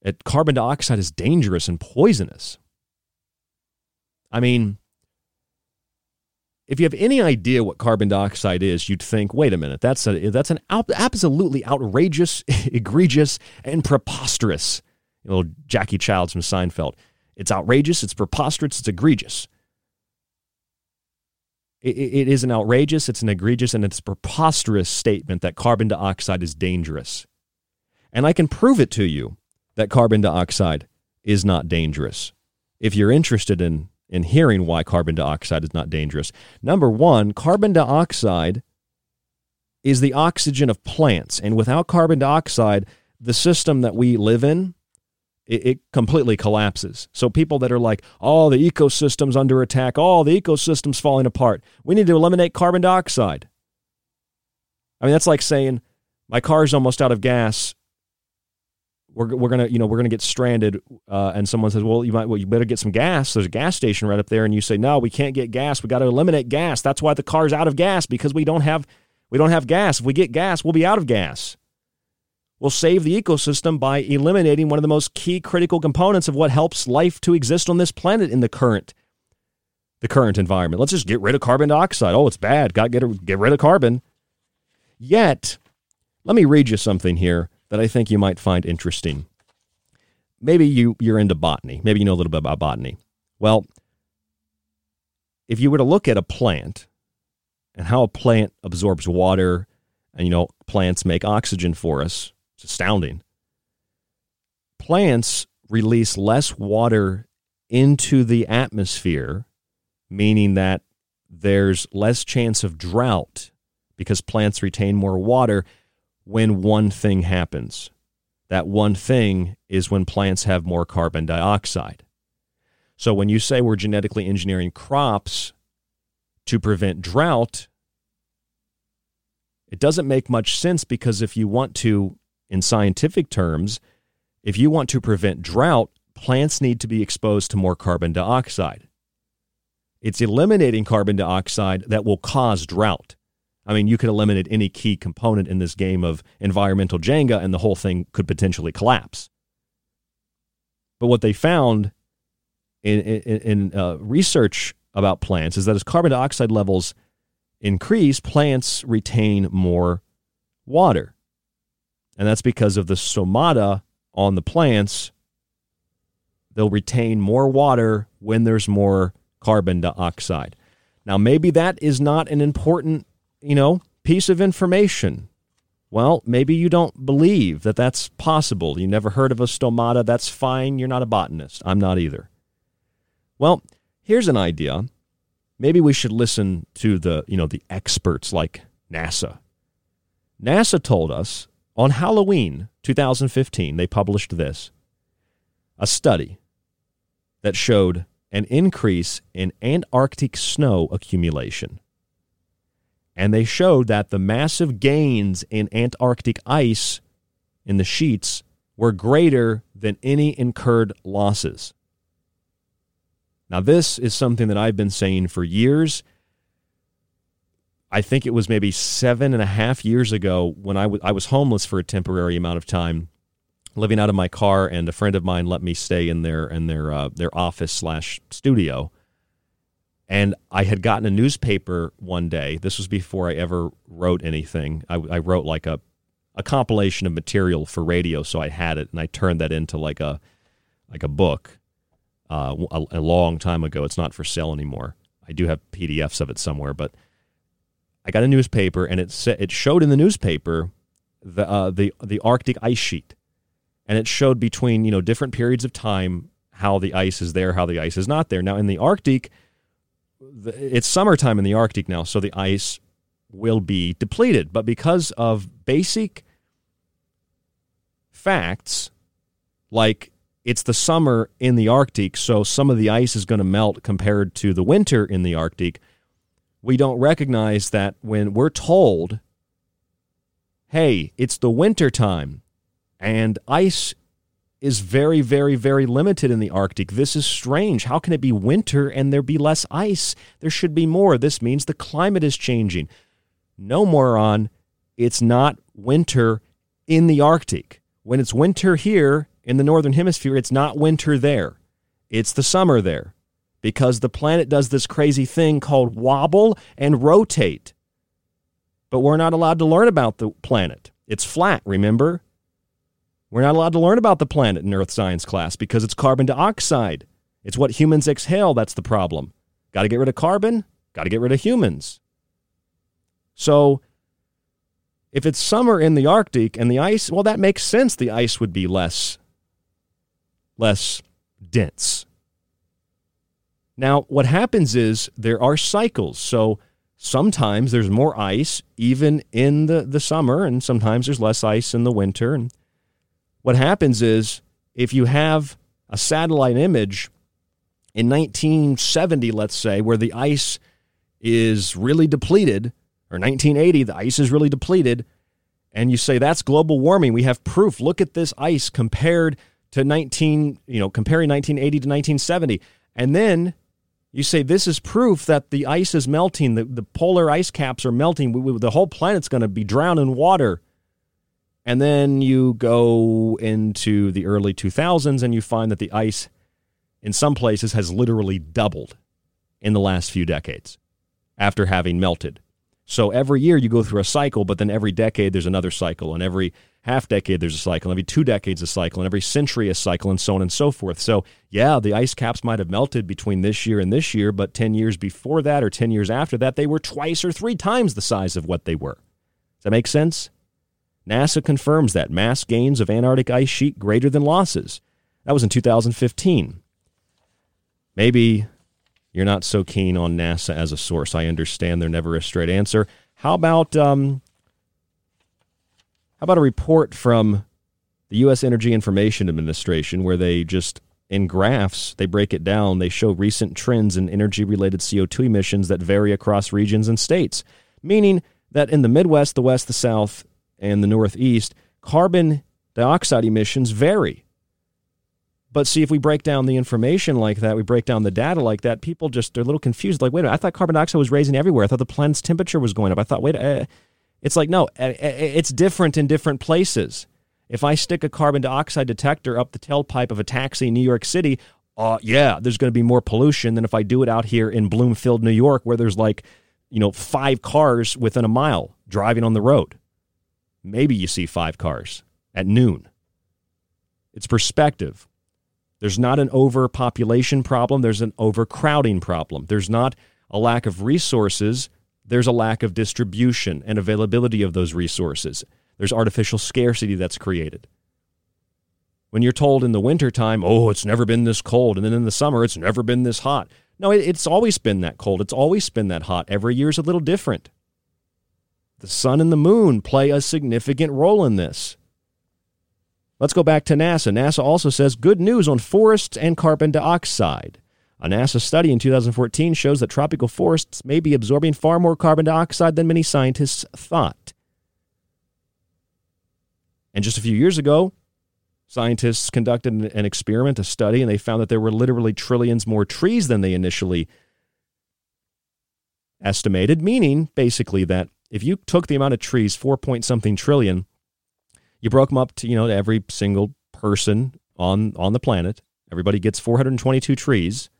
It, carbon dioxide is dangerous and poisonous. I mean, if you have any idea what carbon dioxide is, you'd think, wait a minute, that's a, that's an out, absolutely outrageous, egregious, and preposterous. Know, Jackie Chiles from Seinfeld. It's outrageous, it's preposterous, it's egregious it, it is an outrageous, it's an egregious, and it's preposterous statement that carbon dioxide is dangerous. And I can prove it to you that carbon dioxide is not dangerous. If you're interested in, in hearing why carbon dioxide is not dangerous, number one, carbon dioxide is the oxygen of plants. And without carbon dioxide, the system that we live in it, completely collapses. So people that are like, oh, the ecosystem's under attack, oh, the ecosystem's falling apart. We need to eliminate carbon dioxide. I mean, that's like saying my car's almost out of gas. We're, we're gonna you know we're gonna get stranded, uh, and someone says, well, you might well you better get some gas. There's a gas station right up there, and you say, no, we can't get gas. We got to eliminate gas. That's why the car's out of gas because we don't have we don't have gas. If we get gas, we'll be out of gas we'll save the ecosystem by eliminating one of the most key critical components of what helps life to exist on this planet in the current the current environment. Let's just get rid of carbon dioxide. Oh, it's bad. Got to get get rid of carbon. Yet, let me read you something here that I think you might find interesting. Maybe you you're into botany. Maybe you know a little bit about botany. Well, if you were to look at a plant and how a plant absorbs water and you know plants make oxygen for us it's astounding. Plants release less water into the atmosphere, meaning that there's less chance of drought because plants retain more water when one thing happens. That one thing is when plants have more carbon dioxide. So when you say we're genetically engineering crops to prevent drought, it doesn't make much sense because if you want to in scientific terms, if you want to prevent drought, plants need to be exposed to more carbon dioxide. It's eliminating carbon dioxide that will cause drought. I mean, you could eliminate any key component in this game of environmental Jenga, and the whole thing could potentially collapse. But what they found in, in, in uh, research about plants is that as carbon dioxide levels increase, plants retain more water. And that's because of the stomata on the plants. They'll retain more water when there's more carbon dioxide. Now, maybe that is not an important, you know, piece of information. Well, maybe you don't believe that that's possible. You never heard of a stomata. That's fine. You're not a botanist. I'm not either. Well, here's an idea. Maybe we should listen to the, you know, the experts like NASA. NASA told us on Halloween 2015, they published this a study that showed an increase in Antarctic snow accumulation. And they showed that the massive gains in Antarctic ice in the sheets were greater than any incurred losses. Now, this is something that I've been saying for years. I think it was maybe seven and a half years ago when I, w- I was homeless for a temporary amount of time living out of my car, and a friend of mine let me stay in their in their uh, their office slash studio. And I had gotten a newspaper one day. This was before I ever wrote anything. I, I wrote like a a compilation of material for radio, so I had it, and I turned that into like a like a book uh, a, a long time ago. It's not for sale anymore. I do have PDFs of it somewhere, but I got a newspaper, and it sa- it showed in the newspaper the uh, the the Arctic ice sheet, and it showed between you know different periods of time how the ice is there, how the ice is not there. Now in the Arctic, the, it's summertime in the Arctic now, so the ice will be depleted. But because of basic facts, like it's the summer in the Arctic, so some of the ice is going to melt compared to the winter in the Arctic. We don't recognize that when we're told, hey, it's the winter time and ice is very, very, very limited in the Arctic. This is strange. How can it be winter and there be less ice? There should be more. This means the climate is changing. No, moron. It's not winter in the Arctic. When it's winter here in the Northern Hemisphere, it's not winter there. It's the summer there because the planet does this crazy thing called wobble and rotate. But we're not allowed to learn about the planet. It's flat, remember? We're not allowed to learn about the planet in Earth science class because it's carbon dioxide. It's what humans exhale that's the problem. Got to get rid of carbon, got to get rid of humans. So, if it's summer in the Arctic and the ice, well, that makes sense. The ice would be less, less dense. Now, what happens is there are cycles. So, sometimes there's more ice even in the, the summer, and sometimes there's less ice in the winter. And what happens is if you have a satellite image in 1970, let's say, where the ice is really depleted, or 1980, the ice is really depleted, and you say that's global warming, we have proof. Look at this ice compared to 19, you know, comparing 1980 to 1970. And then you say this is proof that the ice is melting, the, the polar ice caps are melting, we, we, the whole planet's going to be drowned in water. And then you go into the early 2000s and you find that the ice in some places has literally doubled in the last few decades after having melted. So every year you go through a cycle, but then every decade there's another cycle, and every half decade there's a cycle, and every two decades a cycle, and every century a cycle, and so on and so forth. So yeah, the ice caps might have melted between this year and this year, but 10 years before that or 10 years after that, they were twice or three times the size of what they were. Does that make sense? NASA confirms that mass gains of Antarctic ice sheet greater than losses. That was in 2015. Maybe you're not so keen on NASA as a source. I understand they're never a straight answer. How about um, how about a report from the U.S. Energy Information Administration where they just in graphs they break it down. They show recent trends in energy-related CO2 emissions that vary across regions and states, meaning that in the Midwest, the West, the South, and the Northeast, carbon dioxide emissions vary. But see, if we break down the information like that, we break down the data like that, people just are a little confused. Like, wait a minute, I thought carbon dioxide was raising everywhere. I thought the planet's temperature was going up. I thought, wait, uh, it's like, no, uh, it's different in different places. If I stick a carbon dioxide detector up the tailpipe of a taxi in New York City, uh, yeah, there's going to be more pollution than if I do it out here in Bloomfield, New York, where there's like, you know, five cars within a mile driving on the road. Maybe you see five cars at noon. It's perspective. There's not an overpopulation problem, there's an overcrowding problem. There's not a lack of resources, there's a lack of distribution and availability of those resources. There's artificial scarcity that's created. When you're told in the wintertime, oh, it's never been this cold, and then in the summer, it's never been this hot. No, it's always been that cold. It's always been that hot. Every year is a little different. The sun and the moon play a significant role in this. Let's go back to NASA. NASA also says good news on forests and carbon dioxide. A NASA study in 2014 shows that tropical forests may be absorbing far more carbon dioxide than many scientists thought. And just a few years ago, scientists conducted an experiment, a study, and they found that there were literally trillions more trees than they initially estimated, meaning basically that if you took the amount of trees, four point something trillion, you broke them up to, you know, to every single person on, on the planet. Everybody gets 422 trees.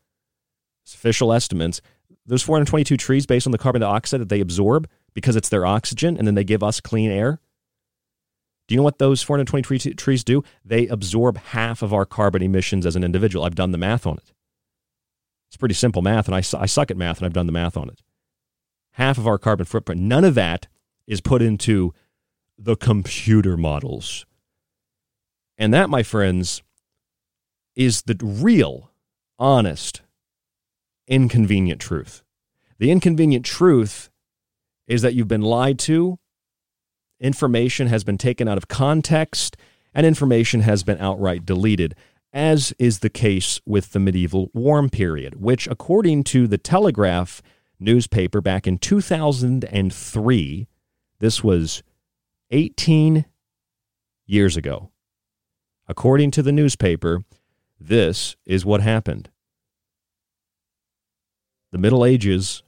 It's official estimates. Those 422 trees, based on the carbon dioxide that they absorb because it's their oxygen, and then they give us clean air. Do you know what those 423 trees do? They absorb half of our carbon emissions as an individual. I've done the math on it. It's pretty simple math, and I, I suck at math, and I've done the math on it. Half of our carbon footprint. None of that is put into the computer models. And that, my friends, is the real, honest, inconvenient truth. The inconvenient truth is that you've been lied to, information has been taken out of context, and information has been outright deleted, as is the case with the medieval warm period, which, according to the Telegraph newspaper back in 2003, this was 18 years ago. According to the newspaper, this is what happened. The Middle Ages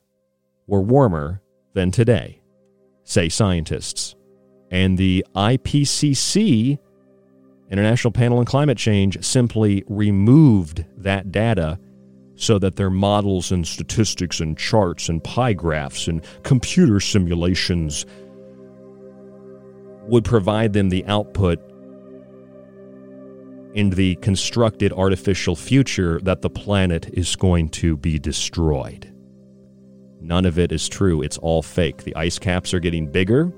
were warmer than today, say scientists. And the IPCC, International Panel on Climate Change, simply removed that data so that their models and statistics and charts and pie graphs and computer simulations would provide them the output in the constructed artificial future that the planet is going to be destroyed. None of it is true. It's all fake. The ice caps are getting bigger.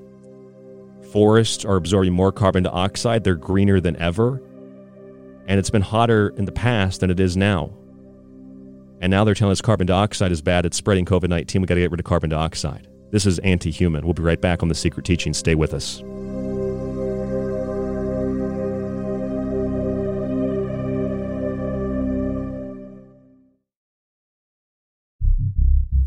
Forests are absorbing more carbon dioxide. They're greener than ever. And it's been hotter in the past than it is now. And now they're telling us carbon dioxide is bad. It's spreading COVID 19. We've got to get rid of carbon dioxide. This is anti human. We'll be right back on The Secret Teaching. Stay with us.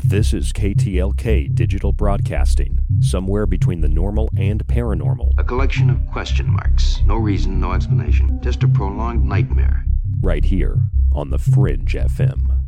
This is KTLK Digital Broadcasting, somewhere between the normal and paranormal. A collection of question marks. No reason, no explanation. Just a prolonged nightmare. Right here on The Fringe FM.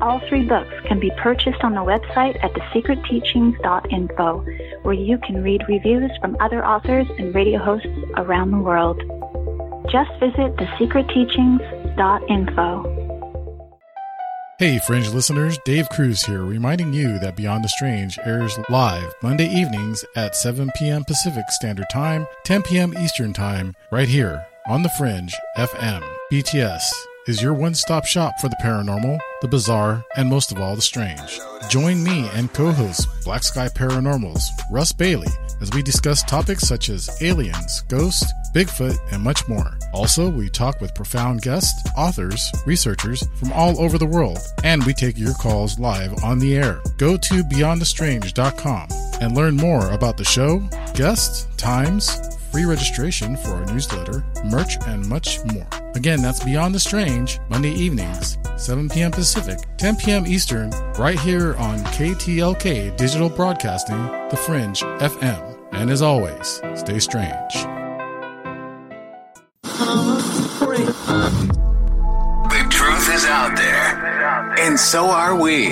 All three books can be purchased on the website at thesecretteachings.info, where you can read reviews from other authors and radio hosts around the world. Just visit thesecretteachings.info. Hey, Fringe listeners, Dave Cruz here, reminding you that Beyond the Strange airs live Monday evenings at 7 p.m. Pacific Standard Time, 10 p.m. Eastern Time, right here on the Fringe FM. BTS is your one stop shop for the paranormal, the bizarre, and most of all, the strange. Join me and co host Black Sky Paranormals, Russ Bailey, as we discuss topics such as aliens, ghosts, Bigfoot, and much more. Also, we talk with profound guests, authors, researchers from all over the world, and we take your calls live on the air. Go to beyondthestrange.com and learn more about the show, guests, times, free registration for our newsletter, merch, and much more. Again, that's Beyond the Strange, Monday evenings, 7 p.m. Pacific, 10 p.m. Eastern, right here on KTLK Digital Broadcasting, The Fringe FM. And as always, stay strange. The truth is out there, and so are we.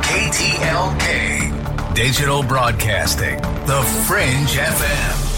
KTLK Digital Broadcasting, The Fringe FM.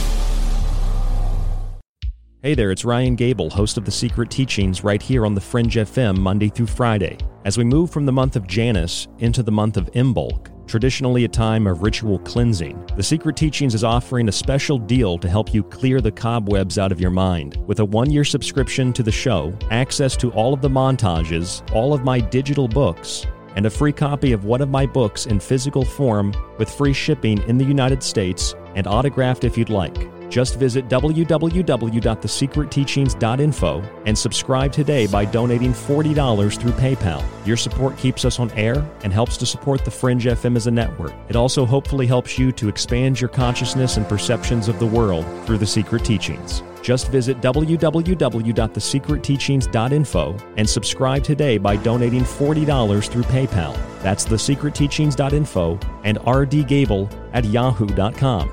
Hey there, it's Ryan Gable, host of The Secret Teachings, right here on The Fringe FM, Monday through Friday. As we move from the month of Janus into the month of Imbolc, traditionally a time of ritual cleansing, The Secret Teachings is offering a special deal to help you clear the cobwebs out of your mind. With a one year subscription to the show, access to all of the montages, all of my digital books, and a free copy of one of my books in physical form with free shipping in the United States and autographed if you'd like. Just visit www.thesecretteachings.info and subscribe today by donating $40 through PayPal. Your support keeps us on air and helps to support the Fringe FM as a network. It also hopefully helps you to expand your consciousness and perceptions of the world through the Secret Teachings. Just visit www.thesecretteachings.info and subscribe today by donating $40 through PayPal. That's thesecretteachings.info and rdgable at yahoo.com.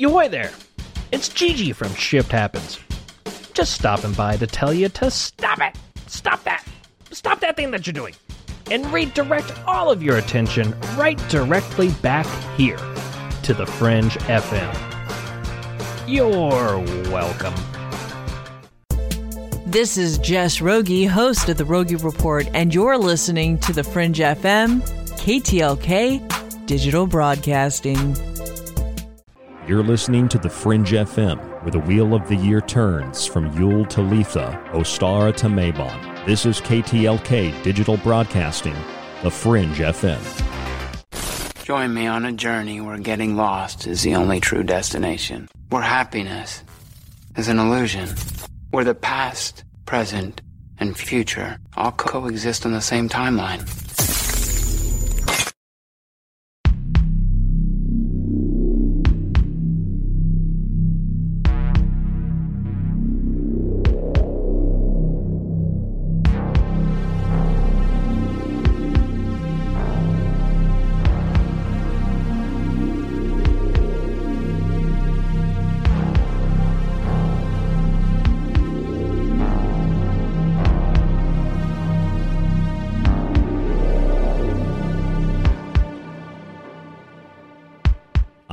Yo, there! It's Gigi from Shift Happens. Just stopping by to tell you to stop it! Stop that! Stop that thing that you're doing! And redirect all of your attention right directly back here to the Fringe FM. You're welcome. This is Jess Rogie, host of the Rogie Report, and you're listening to the Fringe FM, KTLK Digital Broadcasting. You're listening to the Fringe FM, where the wheel of the year turns from Yule to Litha, Ostara to Mabon. This is KTLK Digital Broadcasting, the Fringe FM. Join me on a journey where getting lost is the only true destination, where happiness is an illusion, where the past, present, and future all coexist on the same timeline.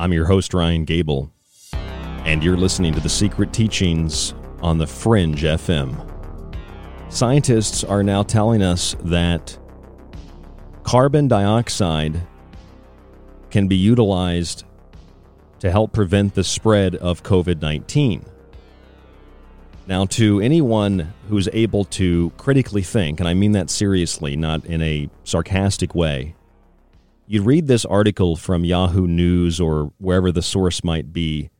I'm your host, Ryan Gable, and you're listening to The Secret Teachings on the Fringe FM. Scientists are now telling us that carbon dioxide can be utilized to help prevent the spread of COVID 19. Now, to anyone who's able to critically think, and I mean that seriously, not in a sarcastic way, you read this article from Yahoo News or wherever the source might be,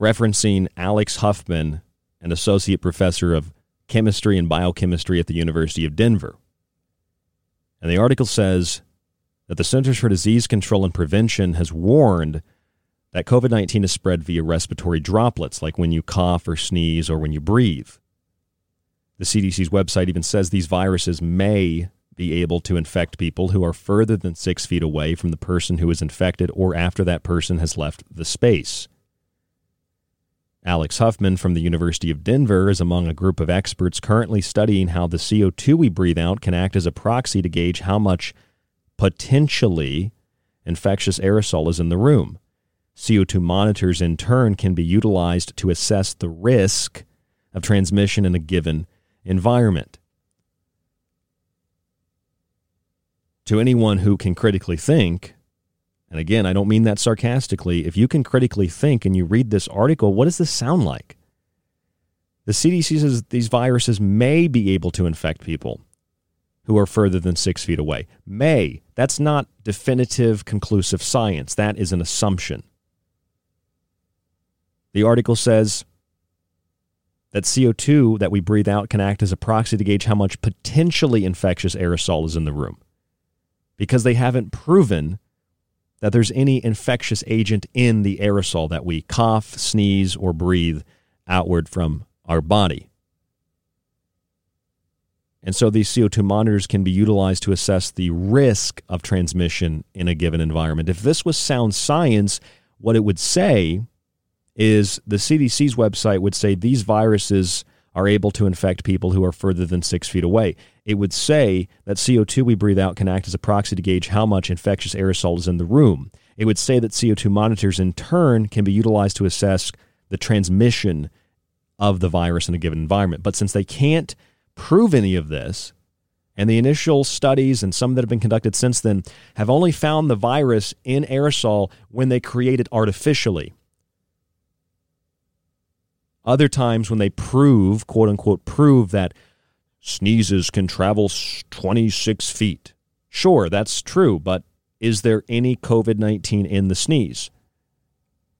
referencing Alex Huffman, an associate professor of chemistry and biochemistry at the University of Denver. And the article says that the Centers for Disease Control and Prevention has warned that COVID 19 is spread via respiratory droplets, like when you cough or sneeze or when you breathe. The CDC's website even says these viruses may be able to infect people who are further than six feet away from the person who is infected or after that person has left the space. Alex Huffman from the University of Denver is among a group of experts currently studying how the CO2 we breathe out can act as a proxy to gauge how much potentially infectious aerosol is in the room. CO2 monitors, in turn, can be utilized to assess the risk of transmission in a given environment. To anyone who can critically think, and again, I don't mean that sarcastically, if you can critically think and you read this article, what does this sound like? The CDC says these viruses may be able to infect people who are further than six feet away. May. That's not definitive, conclusive science. That is an assumption. The article says that CO2 that we breathe out can act as a proxy to gauge how much potentially infectious aerosol is in the room because they haven't proven that there's any infectious agent in the aerosol that we cough, sneeze, or breathe outward from our body. And so these CO2 monitors can be utilized to assess the risk of transmission in a given environment. If this was sound science, what it would say is the CDC's website would say these viruses are able to infect people who are further than six feet away. It would say that CO2 we breathe out can act as a proxy to gauge how much infectious aerosol is in the room. It would say that CO2 monitors, in turn, can be utilized to assess the transmission of the virus in a given environment. But since they can't prove any of this, and the initial studies and some that have been conducted since then have only found the virus in aerosol when they create it artificially. Other times, when they prove, quote unquote, prove that sneezes can travel 26 feet. Sure, that's true, but is there any COVID 19 in the sneeze?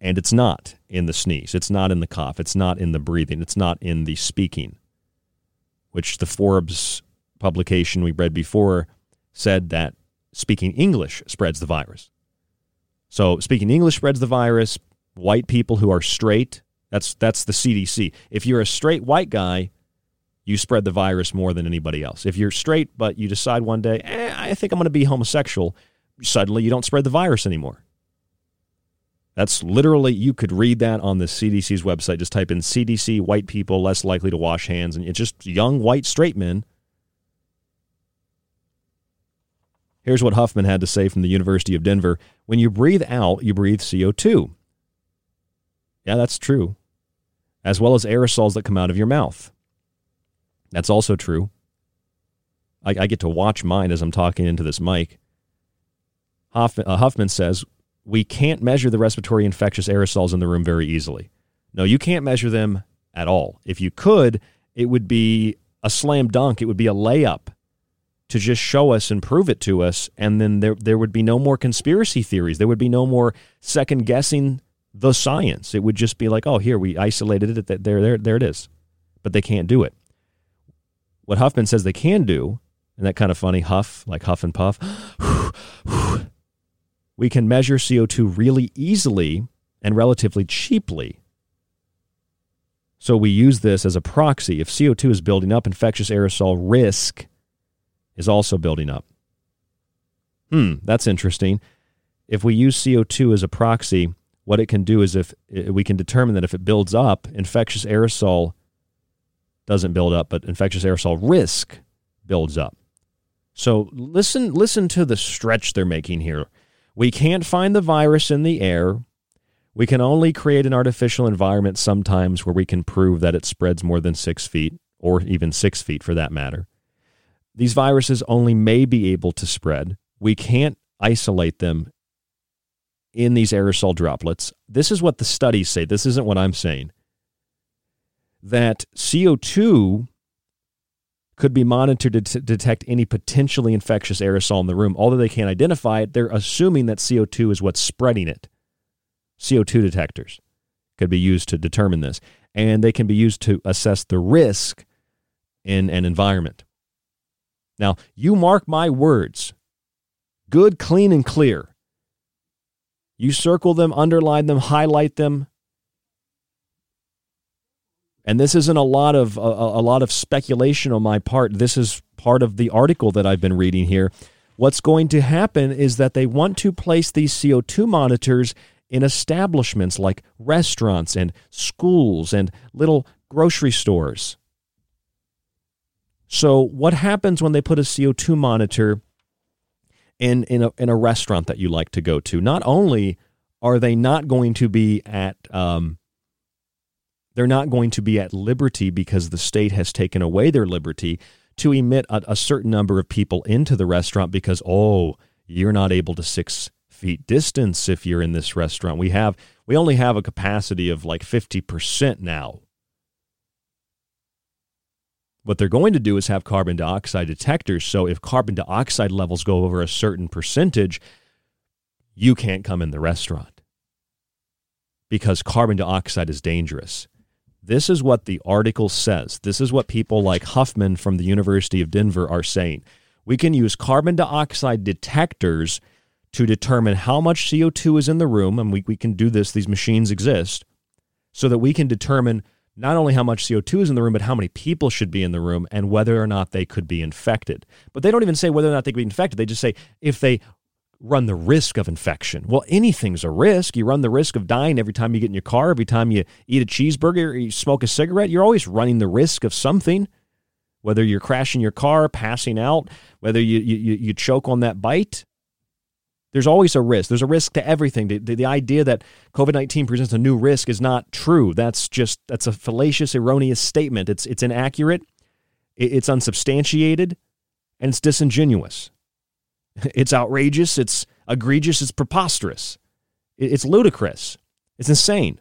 And it's not in the sneeze. It's not in the cough. It's not in the breathing. It's not in the speaking, which the Forbes publication we read before said that speaking English spreads the virus. So, speaking English spreads the virus. White people who are straight that's that's the CDC. If you're a straight white guy, you spread the virus more than anybody else. If you're straight but you decide one day, eh, I think I'm going to be homosexual, suddenly you don't spread the virus anymore. That's literally you could read that on the CDC's website. Just type in CDC white people less likely to wash hands and it's just young white straight men. Here's what Huffman had to say from the University of Denver. When you breathe out, you breathe CO2. Yeah, that's true as well as aerosols that come out of your mouth. That's also true. I, I get to watch mine as I'm talking into this mic. Huffman, uh, Huffman says, We can't measure the respiratory infectious aerosols in the room very easily. No, you can't measure them at all. If you could, it would be a slam dunk, it would be a layup to just show us and prove it to us. And then there, there would be no more conspiracy theories. There would be no more second guessing the science. It would just be like, oh, here we isolated it. There, there, there it is. But they can't do it. What Huffman says they can do, and that kind of funny huff, like huff and puff. we can measure CO2 really easily and relatively cheaply. So we use this as a proxy. If CO2 is building up, infectious aerosol risk is also building up. Hmm, that's interesting. If we use CO2 as a proxy, what it can do is if we can determine that if it builds up, infectious aerosol doesn't build up, but infectious aerosol risk builds up. So listen listen to the stretch they're making here. We can't find the virus in the air. We can only create an artificial environment sometimes where we can prove that it spreads more than six feet, or even six feet for that matter. These viruses only may be able to spread. We can't isolate them in these aerosol droplets. This is what the studies say. This isn't what I'm saying. That CO2 could be monitored to t- detect any potentially infectious aerosol in the room. Although they can't identify it, they're assuming that CO2 is what's spreading it. CO2 detectors could be used to determine this, and they can be used to assess the risk in an environment. Now, you mark my words good, clean, and clear. You circle them, underline them, highlight them. And this isn't a lot of a, a lot of speculation on my part. This is part of the article that I've been reading here. What's going to happen is that they want to place these CO2 monitors in establishments like restaurants and schools and little grocery stores. So, what happens when they put a CO2 monitor in in a, in a restaurant that you like to go to. Not only are they not going to be at um, they're not going to be at liberty because the state has taken away their liberty to emit a, a certain number of people into the restaurant because oh you're not able to six feet distance if you're in this restaurant. We have we only have a capacity of like 50% now. What they're going to do is have carbon dioxide detectors. So if carbon dioxide levels go over a certain percentage you can't come in the restaurant because carbon dioxide is dangerous this is what the article says. This is what people like Huffman from the University of Denver are saying. We can use carbon dioxide detectors to determine how much CO2 is in the room, and we, we can do this, these machines exist, so that we can determine not only how much CO2 is in the room, but how many people should be in the room and whether or not they could be infected. But they don't even say whether or not they could be infected. They just say if they run the risk of infection. Well, anything's a risk. You run the risk of dying every time you get in your car, every time you eat a cheeseburger or you smoke a cigarette. You're always running the risk of something, whether you're crashing your car, passing out, whether you, you, you choke on that bite. There's always a risk. There's a risk to everything. The, the, the idea that COVID 19 presents a new risk is not true. That's just, that's a fallacious, erroneous statement. It's, it's inaccurate, it's unsubstantiated, and it's disingenuous. It's outrageous, it's egregious, it's preposterous. It's ludicrous. It's insane.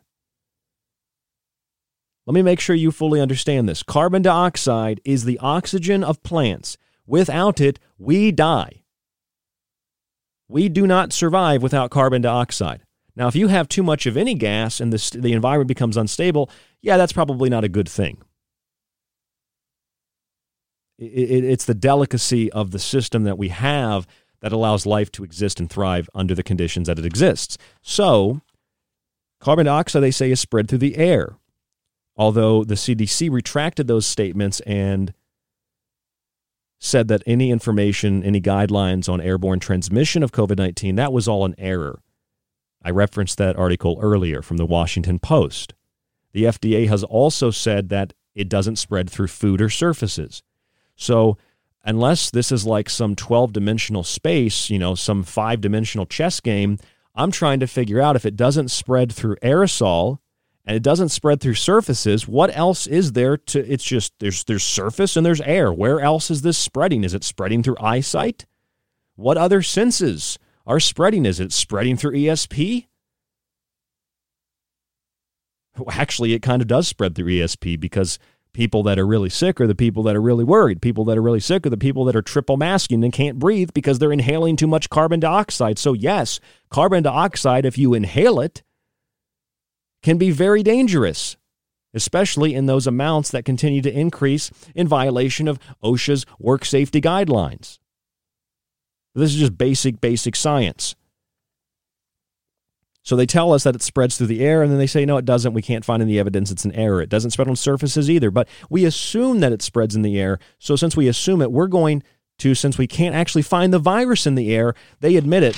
Let me make sure you fully understand this. Carbon dioxide is the oxygen of plants. Without it, we die. We do not survive without carbon dioxide. Now, if you have too much of any gas and the, the environment becomes unstable, yeah, that's probably not a good thing. It, it, it's the delicacy of the system that we have that allows life to exist and thrive under the conditions that it exists. So, carbon dioxide, they say, is spread through the air. Although the CDC retracted those statements and said that any information, any guidelines on airborne transmission of COVID 19, that was all an error. I referenced that article earlier from the Washington Post. The FDA has also said that it doesn't spread through food or surfaces. So unless this is like some 12 dimensional space, you know, some five dimensional chess game, I'm trying to figure out if it doesn't spread through aerosol and it doesn't spread through surfaces, what else is there to it's just there's there's surface and there's air. Where else is this spreading? Is it spreading through eyesight? What other senses are spreading? Is it spreading through ESP? Actually, it kind of does spread through ESP because People that are really sick are the people that are really worried. People that are really sick are the people that are triple masking and can't breathe because they're inhaling too much carbon dioxide. So, yes, carbon dioxide, if you inhale it, can be very dangerous, especially in those amounts that continue to increase in violation of OSHA's work safety guidelines. This is just basic, basic science. So they tell us that it spreads through the air, and then they say, no, it doesn't. We can't find any evidence it's an error. It doesn't spread on surfaces either, but we assume that it spreads in the air. So since we assume it, we're going to, since we can't actually find the virus in the air, they admit it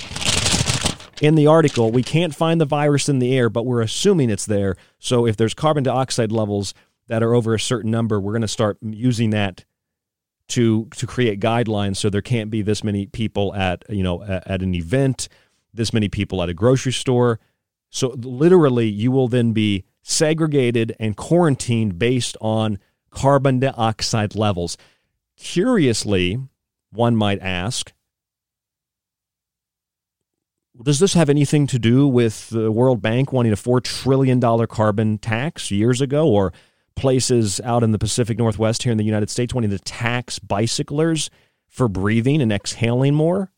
in the article. We can't find the virus in the air, but we're assuming it's there. So if there's carbon dioxide levels that are over a certain number, we're going to start using that to to create guidelines so there can't be this many people at you know at, at an event this many people at a grocery store. So literally, you will then be segregated and quarantined based on carbon dioxide levels. Curiously, one might ask, does this have anything to do with the World Bank wanting a $4 trillion carbon tax years ago, or places out in the Pacific Northwest here in the United States wanting to tax bicyclers for breathing and exhaling more?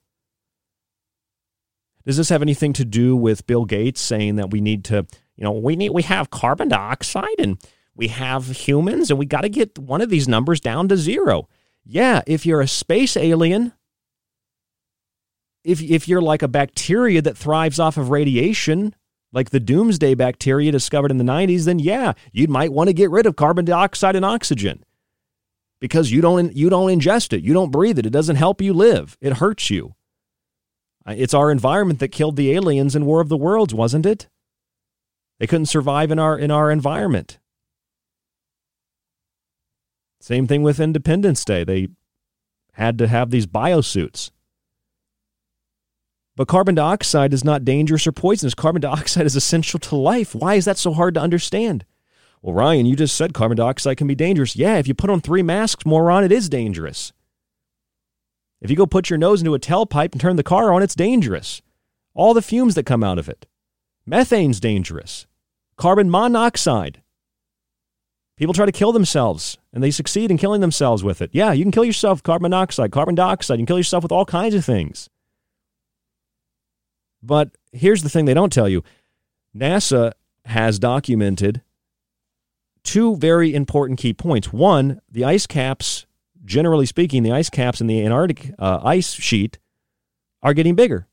Does this have anything to do with Bill Gates saying that we need to, you know, we need we have carbon dioxide and we have humans and we got to get one of these numbers down to zero? Yeah, if you're a space alien, if if you're like a bacteria that thrives off of radiation, like the doomsday bacteria discovered in the 90s, then yeah, you might want to get rid of carbon dioxide and oxygen because you don't you don't ingest it, you don't breathe it, it doesn't help you live. It hurts you. Uh, it's our environment that killed the aliens in War of the Worlds, wasn't it? They couldn't survive in our in our environment. Same thing with Independence Day. They had to have these biosuits. But carbon dioxide is not dangerous or poisonous. Carbon dioxide is essential to life. Why is that so hard to understand? Well, Ryan, you just said carbon dioxide can be dangerous. Yeah, if you put on three masks, moron, it is dangerous. If you go put your nose into a tailpipe and turn the car on, it's dangerous. All the fumes that come out of it. Methane's dangerous. Carbon monoxide. People try to kill themselves and they succeed in killing themselves with it. Yeah, you can kill yourself carbon monoxide, carbon dioxide. You can kill yourself with all kinds of things. But here's the thing they don't tell you NASA has documented two very important key points. One, the ice caps, generally speaking, the ice caps in the Antarctic uh, ice sheet are getting bigger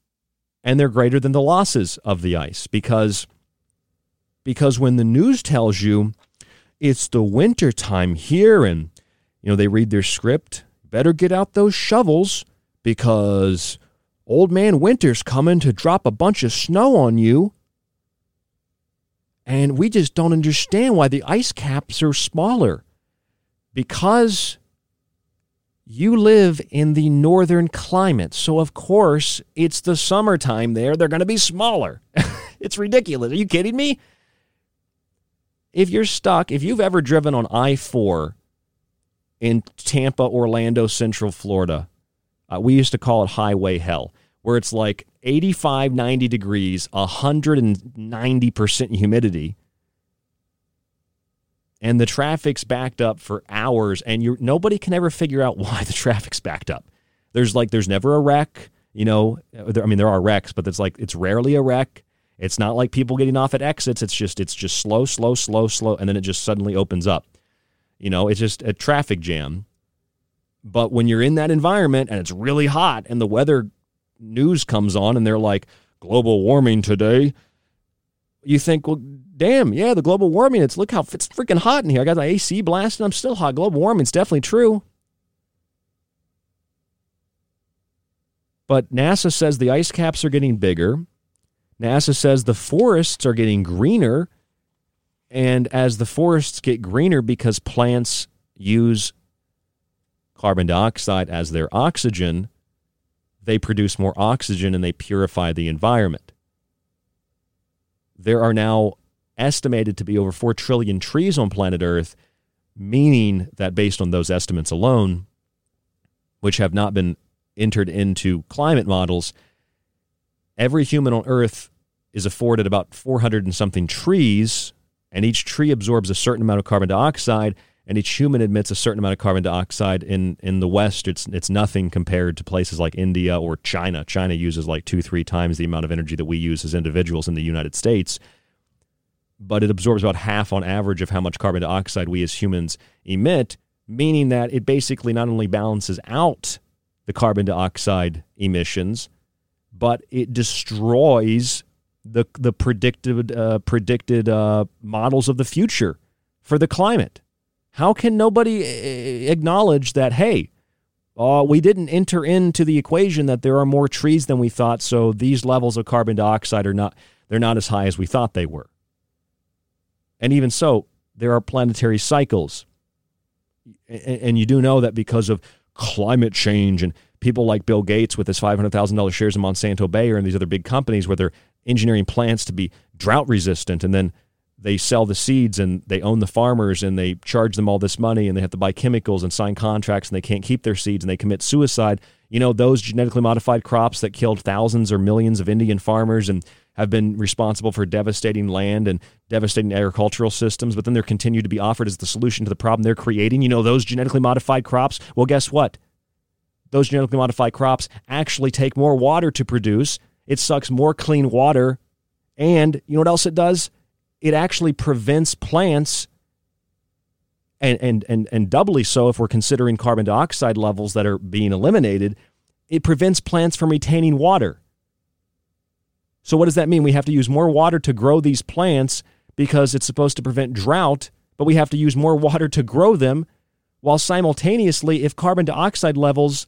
and they're greater than the losses of the ice because because when the news tells you it's the winter time here and you know they read their script better get out those shovels because Old Man Winter's coming to drop a bunch of snow on you. And we just don't understand why the ice caps are smaller. Because you live in the northern climate. So, of course, it's the summertime there. They're going to be smaller. it's ridiculous. Are you kidding me? If you're stuck, if you've ever driven on I 4 in Tampa, Orlando, Central Florida, uh, we used to call it highway hell where it's like 85, 90 degrees, 190% humidity, and the traffic's backed up for hours, and you nobody can ever figure out why the traffic's backed up. There's like there's never a wreck, you know. There, I mean, there are wrecks, but it's like it's rarely a wreck. It's not like people getting off at exits. It's just it's just slow, slow, slow, slow, and then it just suddenly opens up. You know, it's just a traffic jam. But when you're in that environment and it's really hot and the weather news comes on and they're like, global warming today, you think, well, damn, yeah, the global warming, it's look how it's freaking hot in here. I got the AC blasting, I'm still hot. Global warming's definitely true. But NASA says the ice caps are getting bigger. NASA says the forests are getting greener. And as the forests get greener because plants use carbon dioxide as their oxygen, they produce more oxygen and they purify the environment. There are now estimated to be over 4 trillion trees on planet Earth, meaning that based on those estimates alone, which have not been entered into climate models, every human on Earth is afforded about 400 and something trees, and each tree absorbs a certain amount of carbon dioxide and each human emits a certain amount of carbon dioxide. In in the West, it's it's nothing compared to places like India or China. China uses like two three times the amount of energy that we use as individuals in the United States, but it absorbs about half on average of how much carbon dioxide we as humans emit. Meaning that it basically not only balances out the carbon dioxide emissions, but it destroys the the predicted uh, predicted uh, models of the future for the climate. How can nobody eh, acknowledge that, hey, uh, we didn't enter into the equation that there are more trees than we thought, so these levels of carbon dioxide are not they're not as high as we thought they were. And even so, there are planetary cycles. And you do know that because of climate change and people like Bill Gates with his $500,000 shares in Monsanto Bayer and these other big companies where they're engineering plants to be drought resistant and then they sell the seeds and they own the farmers and they charge them all this money and they have to buy chemicals and sign contracts and they can't keep their seeds and they commit suicide. You know, those genetically modified crops that killed thousands or millions of Indian farmers and have been responsible for devastating land and devastating agricultural systems, but then they're continued to be offered as the solution to the problem they're creating. You know, those genetically modified crops, well, guess what? Those genetically modified crops actually take more water to produce. It sucks more clean water. And you know what else it does? It actually prevents plants and, and, and, and doubly so if we're considering carbon dioxide levels that are being eliminated, it prevents plants from retaining water. So, what does that mean? We have to use more water to grow these plants because it's supposed to prevent drought, but we have to use more water to grow them, while simultaneously, if carbon dioxide levels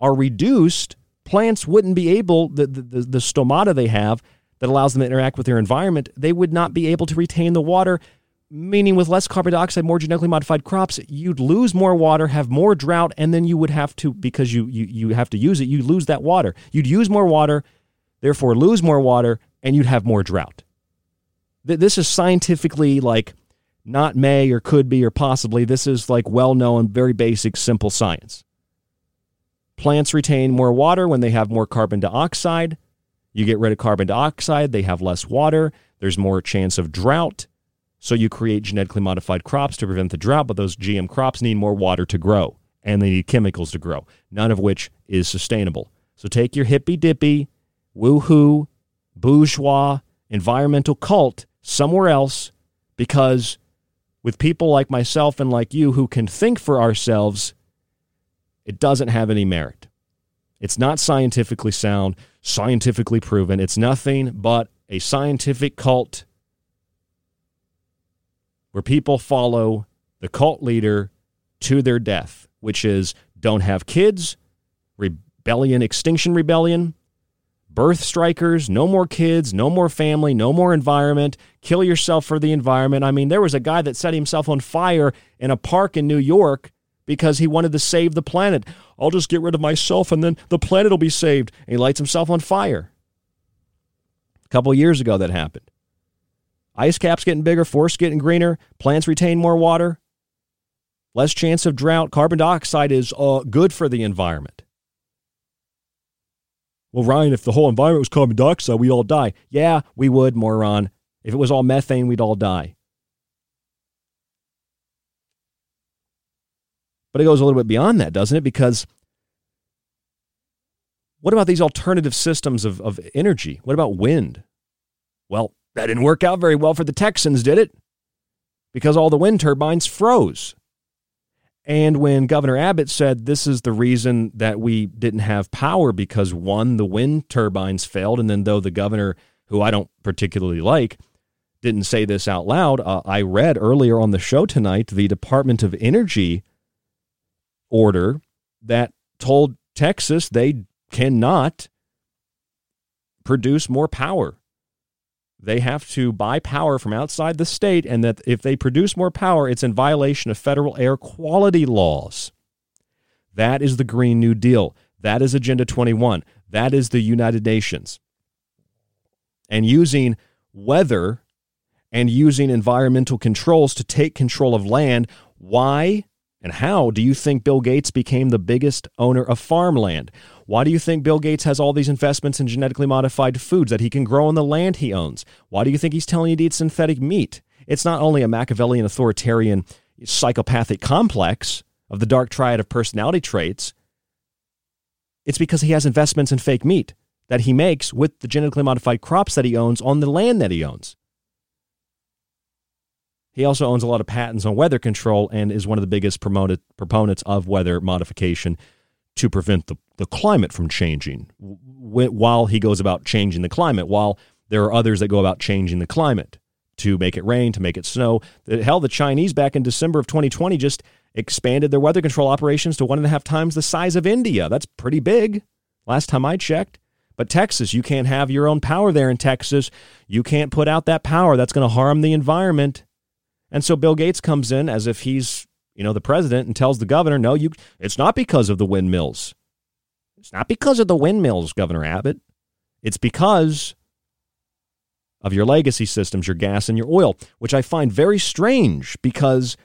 are reduced, plants wouldn't be able, the, the, the stomata they have, that allows them to interact with their environment, they would not be able to retain the water meaning with less carbon dioxide, more genetically modified crops, you'd lose more water, have more drought, and then you would have to, because you, you, you have to use it, you lose that water. You'd use more water, therefore lose more water, and you'd have more drought. This is scientifically like not may or could be or possibly. This is like well known, very basic, simple science. Plants retain more water when they have more carbon dioxide. You get rid of carbon dioxide, they have less water. There's more chance of drought. So you create genetically modified crops to prevent the drought, but those GM crops need more water to grow and they need chemicals to grow, none of which is sustainable. So take your hippy dippy, woohoo, bourgeois, environmental cult somewhere else because with people like myself and like you who can think for ourselves, it doesn't have any merit. It's not scientifically sound, scientifically proven. It's nothing but a scientific cult where people follow the cult leader to their death, which is don't have kids, rebellion, extinction rebellion, birth strikers, no more kids, no more family, no more environment, kill yourself for the environment. I mean, there was a guy that set himself on fire in a park in New York because he wanted to save the planet. I'll just get rid of myself and then the planet will be saved. And he lights himself on fire. A couple years ago, that happened. Ice caps getting bigger, forests getting greener, plants retain more water, less chance of drought. Carbon dioxide is uh, good for the environment. Well, Ryan, if the whole environment was carbon dioxide, we'd all die. Yeah, we would, moron. If it was all methane, we'd all die. But it goes a little bit beyond that, doesn't it? Because what about these alternative systems of, of energy? What about wind? Well, that didn't work out very well for the Texans, did it? Because all the wind turbines froze. And when Governor Abbott said this is the reason that we didn't have power because one, the wind turbines failed, and then though the governor, who I don't particularly like, didn't say this out loud, uh, I read earlier on the show tonight the Department of Energy order that told Texas they cannot produce more power. They have to buy power from outside the state, and that if they produce more power, it's in violation of federal air quality laws. That is the Green New Deal. That is Agenda 21. That is the United Nations. And using weather and using environmental controls to take control of land. Why and how do you think Bill Gates became the biggest owner of farmland? Why do you think Bill Gates has all these investments in genetically modified foods that he can grow on the land he owns? Why do you think he's telling you to eat synthetic meat? It's not only a Machiavellian authoritarian psychopathic complex of the dark triad of personality traits, it's because he has investments in fake meat that he makes with the genetically modified crops that he owns on the land that he owns. He also owns a lot of patents on weather control and is one of the biggest promoted, proponents of weather modification to prevent the, the climate from changing while he goes about changing the climate, while there are others that go about changing the climate to make it rain, to make it snow. Hell, the Chinese back in December of 2020 just expanded their weather control operations to one and a half times the size of India. That's pretty big, last time I checked. But Texas, you can't have your own power there in Texas. You can't put out that power. That's going to harm the environment. And so Bill Gates comes in as if he's you know, the president and tells the governor, no, you, it's not because of the windmills. It's not because of the windmills, Governor Abbott. It's because of your legacy systems, your gas and your oil, which I find very strange because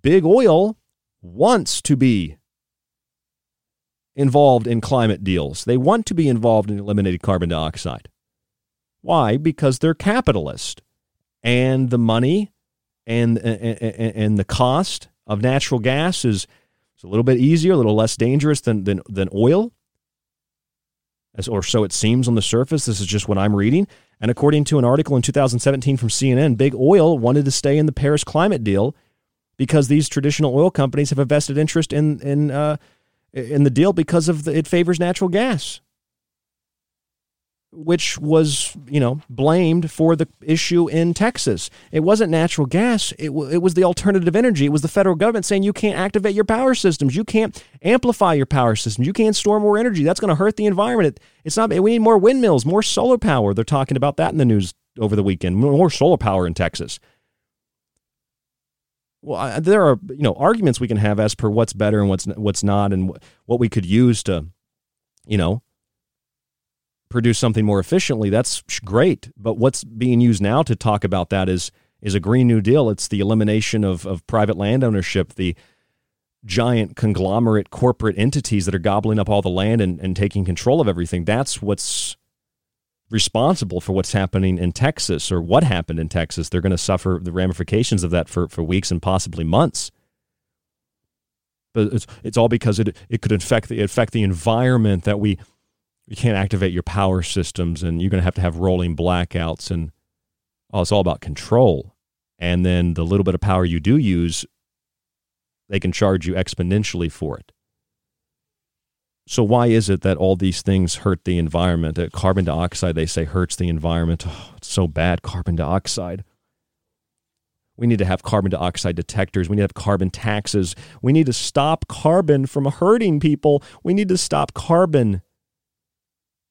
big oil wants to be involved in climate deals. They want to be involved in eliminating carbon dioxide. Why? Because they're capitalist. And the money and, and, and the cost of natural gas is, is a little bit easier, a little less dangerous than, than, than oil, as, or so it seems on the surface. This is just what I'm reading. And according to an article in 2017 from CNN, big oil wanted to stay in the Paris climate deal because these traditional oil companies have a vested interest in in uh, in the deal because of the, it favors natural gas which was, you know, blamed for the issue in Texas. It wasn't natural gas. It, w- it was the alternative energy. It was the federal government saying you can't activate your power systems. You can't amplify your power systems. You can't store more energy. That's going to hurt the environment. It, it's not, we need more windmills, more solar power. They're talking about that in the news over the weekend. More solar power in Texas. Well, I, there are you know arguments we can have as per what's better and what's what's not, and what we could use to, you know, produce something more efficiently. That's great. But what's being used now to talk about that is is a Green New Deal. It's the elimination of of private land ownership, the giant conglomerate corporate entities that are gobbling up all the land and, and taking control of everything. That's what's responsible for what's happening in Texas or what happened in Texas. They're going to suffer the ramifications of that for, for weeks and possibly months. But it's, it's all because it, it could affect the, affect the environment that we, we can't activate your power systems and you're going to have to have rolling blackouts. And oh, it's all about control. And then the little bit of power you do use, they can charge you exponentially for it. So why is it that all these things hurt the environment? That carbon dioxide, they say, hurts the environment. Oh, it's so bad, carbon dioxide. We need to have carbon dioxide detectors. We need to have carbon taxes. We need to stop carbon from hurting people. We need to stop carbon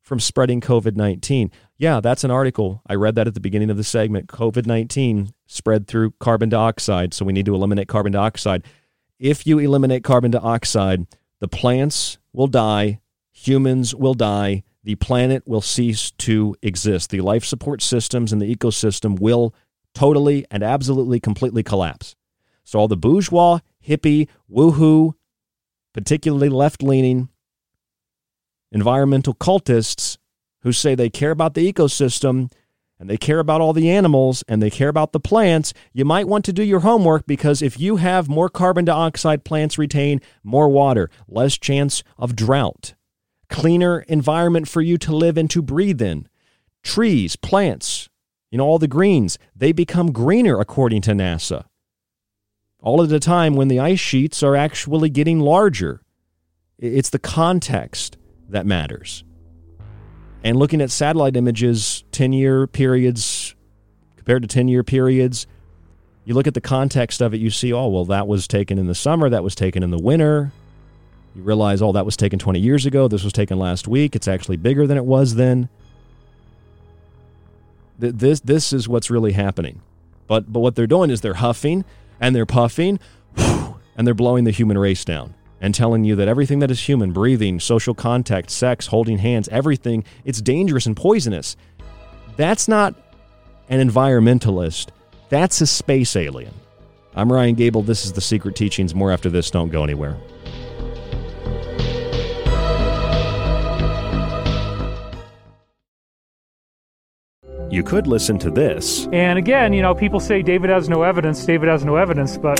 from spreading COVID 19. Yeah, that's an article. I read that at the beginning of the segment. COVID 19 spread through carbon dioxide. So we need to eliminate carbon dioxide. If you eliminate carbon dioxide, the plants will die, humans will die, the planet will cease to exist. The life support systems and the ecosystem will totally and absolutely completely collapse. So, all the bourgeois, hippie, woohoo, particularly left leaning environmental cultists who say they care about the ecosystem and they care about all the animals and they care about the plants, you might want to do your homework because if you have more carbon dioxide, plants retain more water, less chance of drought, cleaner environment for you to live and to breathe in. Trees, plants, you know, all the greens, they become greener according to NASA. All at a time when the ice sheets are actually getting larger. It's the context that matters. And looking at satellite images 10 year periods compared to 10 year periods you look at the context of it you see oh well that was taken in the summer that was taken in the winter. You realize oh that was taken 20 years ago this was taken last week it's actually bigger than it was then. This this is what's really happening. But but what they're doing is they're huffing and they're puffing and they're blowing the human race down and telling you that everything that is human, breathing, social contact, sex, holding hands, everything, it's dangerous and poisonous. That's not an environmentalist. That's a space alien. I'm Ryan Gable. This is The Secret Teachings. More after this. Don't go anywhere. You could listen to this. And again, you know, people say David has no evidence, David has no evidence, but.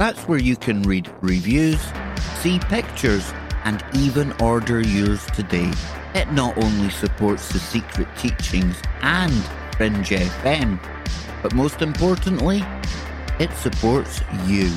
That's where you can read reviews, see pictures, and even order yours today. It not only supports the secret teachings and Fringe FM, but most importantly, it supports you.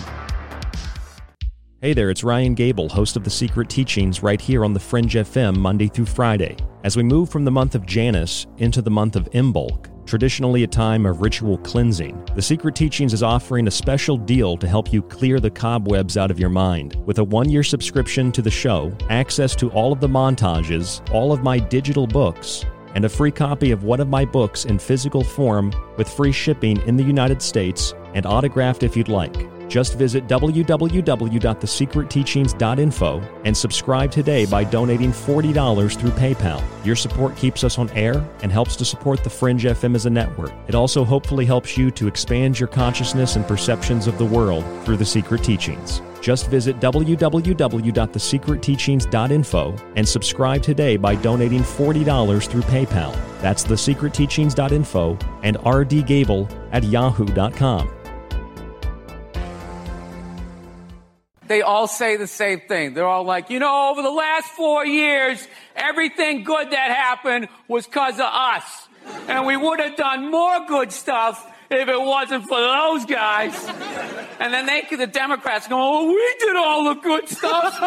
Hey there, it's Ryan Gable, host of The Secret Teachings, right here on the Fringe FM Monday through Friday. As we move from the month of Janus into the month of Imbolc, traditionally a time of ritual cleansing, The Secret Teachings is offering a special deal to help you clear the cobwebs out of your mind. With a one year subscription to the show, access to all of the montages, all of my digital books, and a free copy of one of my books in physical form with free shipping in the United States and autographed if you'd like. Just visit www.thesecretteachings.info and subscribe today by donating $40 through PayPal. Your support keeps us on air and helps to support the Fringe FM as a network. It also hopefully helps you to expand your consciousness and perceptions of the world through the secret teachings. Just visit www.thesecretteachings.info and subscribe today by donating $40 through PayPal. That's thesecretteachings.info and rdgable at yahoo.com. they all say the same thing. They're all like, you know, over the last four years, everything good that happened was because of us. And we would have done more good stuff if it wasn't for those guys. And then they, the Democrats go, oh, we did all the good stuff.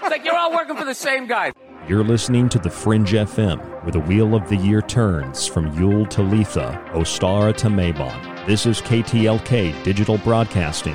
it's like you're all working for the same guy. You're listening to The Fringe FM, where the wheel of the year turns from Yule to Litha, Ostara to Mabon. This is KTLK Digital Broadcasting,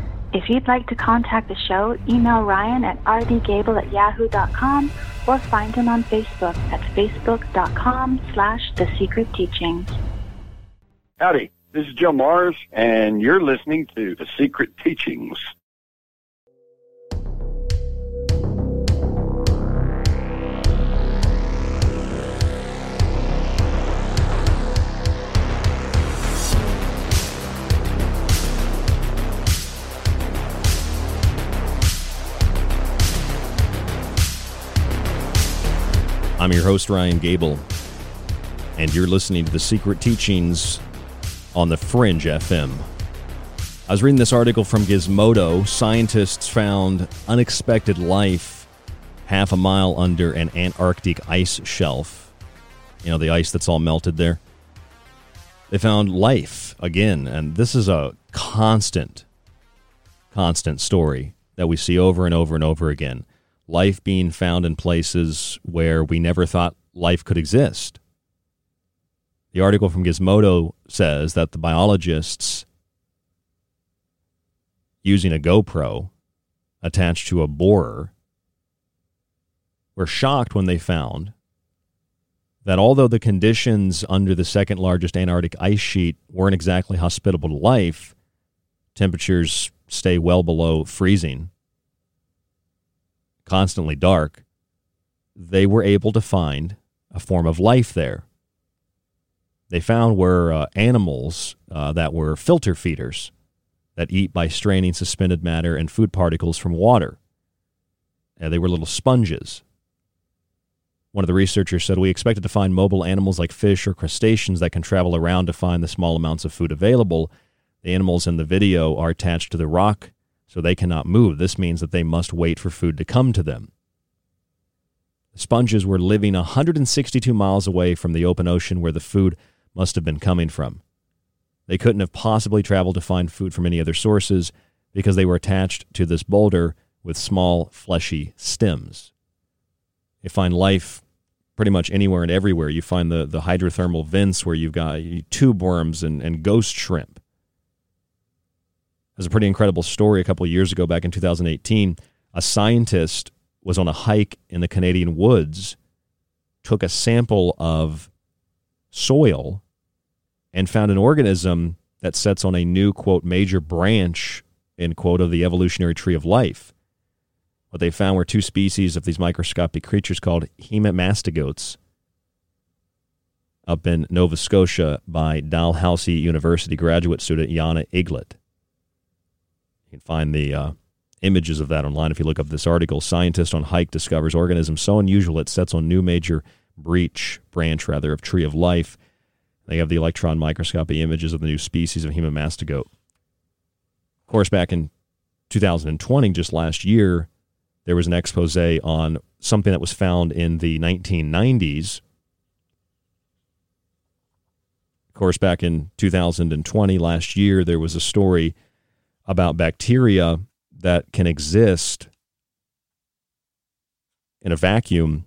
If you'd like to contact the show, email Ryan at rdgable at yahoo.com or find him on Facebook at facebook.com slash The Secret Teachings. Howdy, this is Joe Mars, and you're listening to The Secret Teachings. I'm your host, Ryan Gable, and you're listening to The Secret Teachings on the Fringe FM. I was reading this article from Gizmodo. Scientists found unexpected life half a mile under an Antarctic ice shelf. You know, the ice that's all melted there. They found life again, and this is a constant, constant story that we see over and over and over again life being found in places where we never thought life could exist. The article from Gizmodo says that the biologists using a GoPro attached to a borer were shocked when they found that although the conditions under the second largest Antarctic ice sheet weren't exactly hospitable to life, temperatures stay well below freezing constantly dark, they were able to find a form of life there. They found were uh, animals uh, that were filter feeders that eat by straining suspended matter and food particles from water. And they were little sponges. One of the researchers said, We expected to find mobile animals like fish or crustaceans that can travel around to find the small amounts of food available. The animals in the video are attached to the rock so they cannot move. This means that they must wait for food to come to them. The sponges were living 162 miles away from the open ocean where the food must have been coming from. They couldn't have possibly traveled to find food from any other sources because they were attached to this boulder with small, fleshy stems. You find life pretty much anywhere and everywhere. You find the, the hydrothermal vents where you've got tube worms and, and ghost shrimp. There's a pretty incredible story a couple years ago, back in 2018. A scientist was on a hike in the Canadian woods, took a sample of soil, and found an organism that sets on a new, quote, major branch, end quote, of the evolutionary tree of life. What they found were two species of these microscopic creatures called hemimastigotes up in Nova Scotia by Dalhousie University graduate student Yana Eglit. You can find the uh, images of that online if you look up this article. Scientist on hike discovers organism so unusual it sets on new major breach branch rather of tree of life. They have the electron microscopy images of the new species of hemimastigote. Of course, back in 2020, just last year, there was an expose on something that was found in the 1990s. Of course, back in 2020, last year, there was a story about bacteria that can exist in a vacuum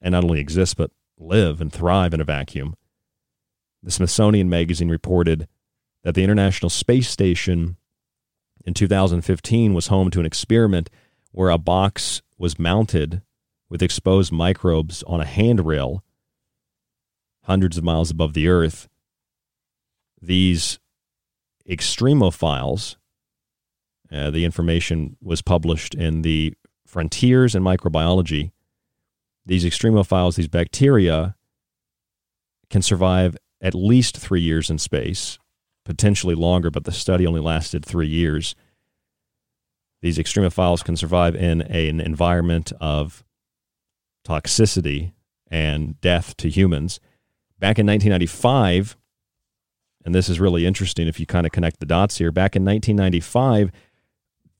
and not only exist, but live and thrive in a vacuum. The Smithsonian Magazine reported that the International Space Station in 2015 was home to an experiment where a box was mounted with exposed microbes on a handrail hundreds of miles above the Earth. These extremophiles, uh, the information was published in the Frontiers in Microbiology. These extremophiles, these bacteria, can survive at least three years in space, potentially longer, but the study only lasted three years. These extremophiles can survive in a, an environment of toxicity and death to humans. Back in 1995, and this is really interesting if you kind of connect the dots here, back in 1995,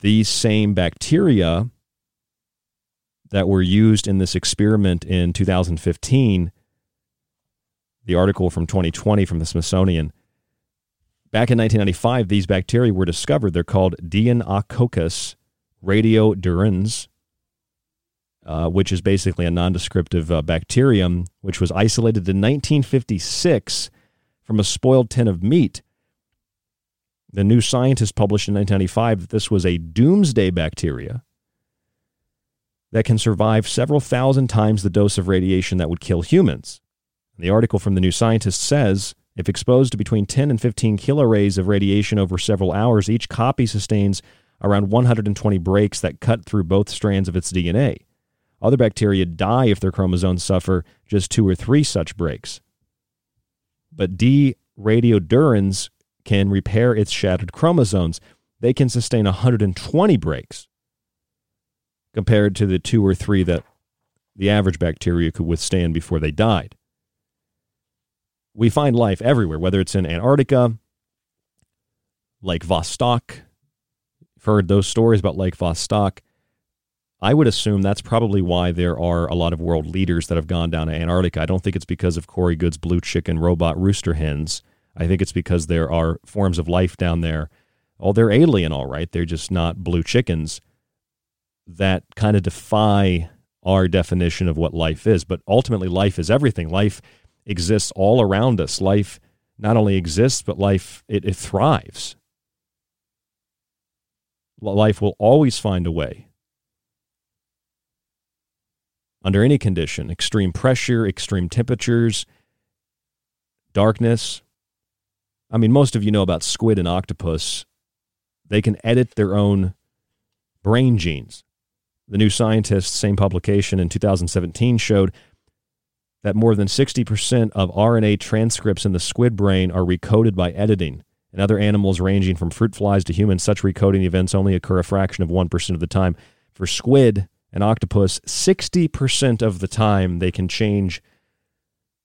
these same bacteria that were used in this experiment in 2015 the article from 2020 from the Smithsonian. Back in 1995, these bacteria were discovered. They're called Deinococcus radiodurans, uh, which is basically a nondescriptive uh, bacterium, which was isolated in 1956 from a spoiled tin of meat. The New Scientist published in 1995 that this was a doomsday bacteria that can survive several thousand times the dose of radiation that would kill humans. The article from the New Scientist says if exposed to between 10 and 15 kilograys of radiation over several hours, each copy sustains around 120 breaks that cut through both strands of its DNA. Other bacteria die if their chromosomes suffer just two or three such breaks. But D radiodurans can repair its shattered chromosomes. They can sustain 120 breaks compared to the two or three that the average bacteria could withstand before they died we find life everywhere, whether it's in Antarctica, Lake Vostok. You've heard those stories about Lake Vostok. I would assume that's probably why there are a lot of world leaders that have gone down to Antarctica. I don't think it's because of Corey Goode's blue chicken robot rooster hens. I think it's because there are forms of life down there. Oh, they're alien, all right. They're just not blue chickens that kind of defy our definition of what life is. But ultimately, life is everything. Life exists all around us. Life not only exists, but life it, it thrives. Life will always find a way. Under any condition, extreme pressure, extreme temperatures, darkness. I mean, most of you know about squid and octopus. They can edit their own brain genes. The New Scientist, same publication in 2017, showed that more than 60% of RNA transcripts in the squid brain are recoded by editing. In other animals, ranging from fruit flies to humans, such recoding events only occur a fraction of 1% of the time. For squid and octopus, 60% of the time they can change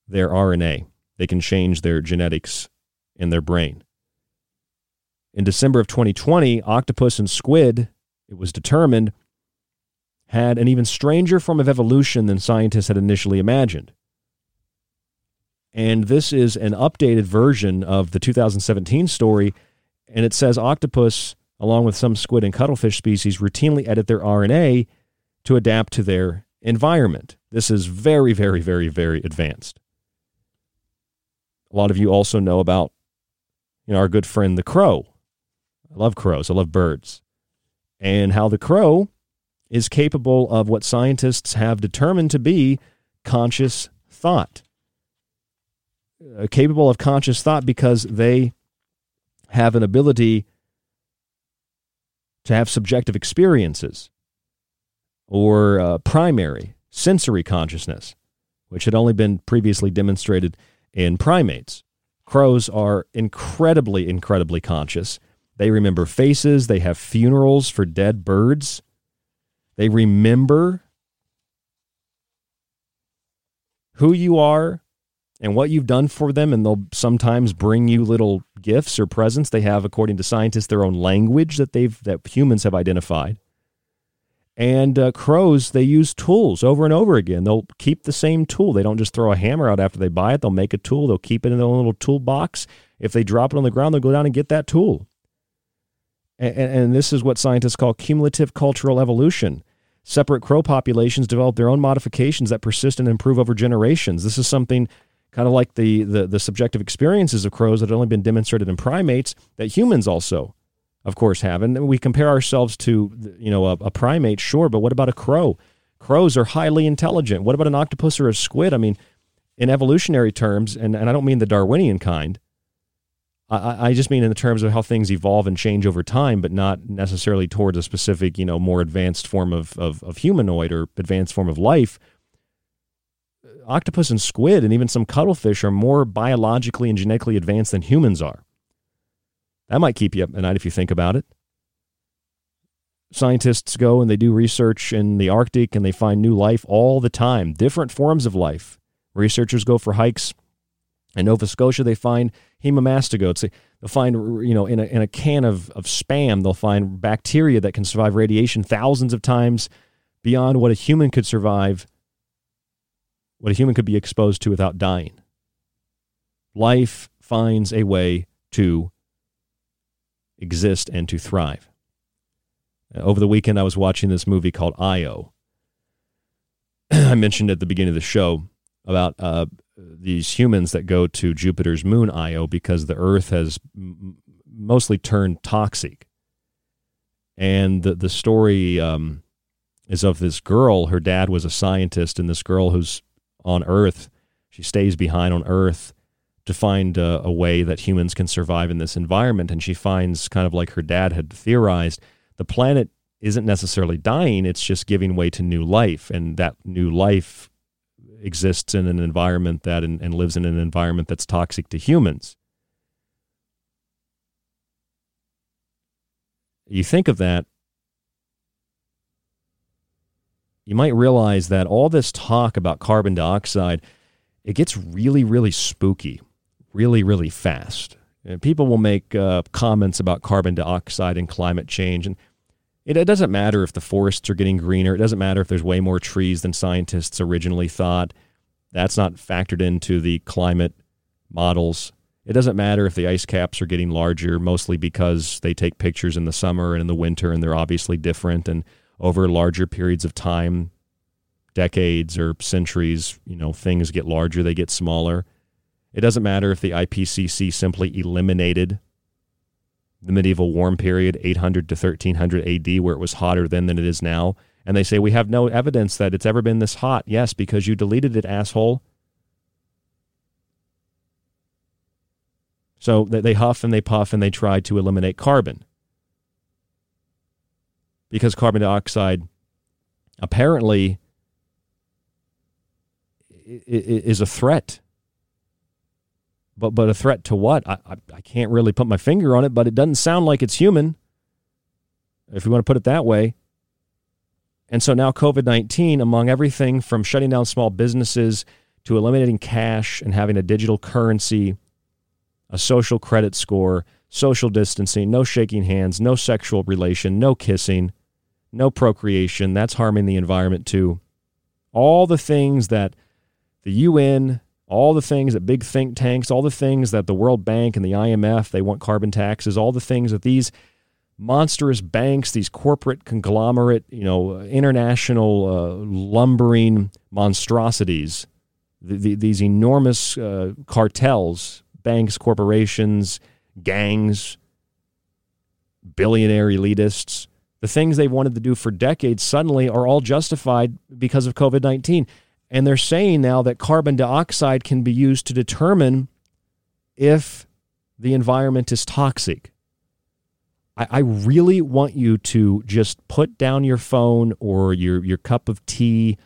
their RNA, they can change their genetics in their brain. In December of 2020, octopus and squid, it was determined, had an even stranger form of evolution than scientists had initially imagined. And this is an updated version of the 2017 story. And it says octopus, along with some squid and cuttlefish species, routinely edit their RNA to adapt to their environment. This is very, very, very, very advanced. A lot of you also know about you know, our good friend the crow. I love crows, I love birds. And how the crow is capable of what scientists have determined to be conscious thought. Uh, capable of conscious thought because they have an ability to have subjective experiences or uh, primary sensory consciousness, which had only been previously demonstrated in primates. Crows are incredibly, incredibly conscious. They remember faces, they have funerals for dead birds, they remember who you are, and what you've done for them, and they'll sometimes bring you little gifts or presents. They have, according to scientists, their own language that they've that humans have identified. And uh, crows, they use tools over and over again. They'll keep the same tool. They don't just throw a hammer out after they buy it. They'll make a tool. They'll keep it in their own little toolbox. If they drop it on the ground, they'll go down and get that tool. And, and this is what scientists call cumulative cultural evolution. Separate crow populations develop their own modifications that persist and improve over generations. This is something kind of like the, the, the subjective experiences of crows that have only been demonstrated in primates that humans also of course, have. And we compare ourselves to, you know, a, a, primate, sure, but what about a crow? Crows are highly intelligent. What about an octopus or a squid? I mean, in evolutionary terms, and, and I don't mean the Darwinian kind, I, I just mean in the terms of how things evolve and change over time, but not necessarily towards a specific, you know, more advanced form of, of, of humanoid or advanced form of life. Octopus and squid and even some cuttlefish are more biologically and genetically advanced than humans are. That might keep you up at night if you think about it. Scientists go and they do research in the Arctic and they find new life all the time, different forms of life. Researchers go for hikes in Nova Scotia. They find hemastogates. They, will find, you know, in a, in a can of, of spam, they'll find bacteria that can survive radiation thousands of times beyond what a human could survive, what a human could be exposed to without dying. Life finds a way to exist and to thrive. Uh, over the weekend, I was watching this movie called Io. I mentioned at the beginning of the show about uh, these humans that go to Jupiter's moon Io because the Earth has m- mostly turned toxic. And the, the story um, is of this girl. Her dad was a scientist, and this girl who's on Earth, she stays behind on Earth to find a, a, way that humans can survive in this environment. And she finds, kind of like her dad had theorized, the planet isn't necessarily dying, it's just giving way to new life. And that new life exists in an environment that and, and lives in an environment that's toxic to humans. You think of that, you might realize that all this talk about carbon dioxide, it gets really, really spooky really, really fast. And people will make uh, comments about carbon dioxide and climate change. And it, it doesn't matter if the forests are getting greener. It doesn't matter if there's way more trees than scientists originally thought. That's not factored into the climate models. It doesn't matter if the ice caps are getting larger, mostly because they take pictures in the summer and in the winter, and they're obviously different. And over larger periods of time, decades or centuries, you know, things get larger, they get smaller. It doesn't matter if the IPCC simply eliminated the medieval warm period, 800 to 1300 AD, where it was hotter then than it is now. And they say, we have no evidence that it's ever been this hot. Yes, because you deleted it, asshole. So they huff and they puff and they try to eliminate carbon. Because carbon dioxide apparently is a threat but but a threat to what? I, I, I can't really put my finger on it, but it doesn't sound like it's human, if you want to put it that way. And so now COVID 19, among everything from shutting down small businesses to eliminating cash and having a digital currency, a social credit score, social distancing, no shaking hands, no sexual relation, no kissing, no procreation, that's harming the environment too. All the things that the UN all the things that big think tanks, all the things that the World Bank and the IMF, they want carbon taxes, all the things that these monstrous banks, these corporate conglomerate, you know, international uh, lumbering monstrosities, the, the, these enormous uh, cartels, banks, corporations, gangs, billionaire elitists, the things they've wanted to do for decades suddenly are all justified because of COVID 19. And they're saying now that carbon dioxide can be used to determine if the environment is toxic. I, I really want you to just put down your phone or your, your cup of tea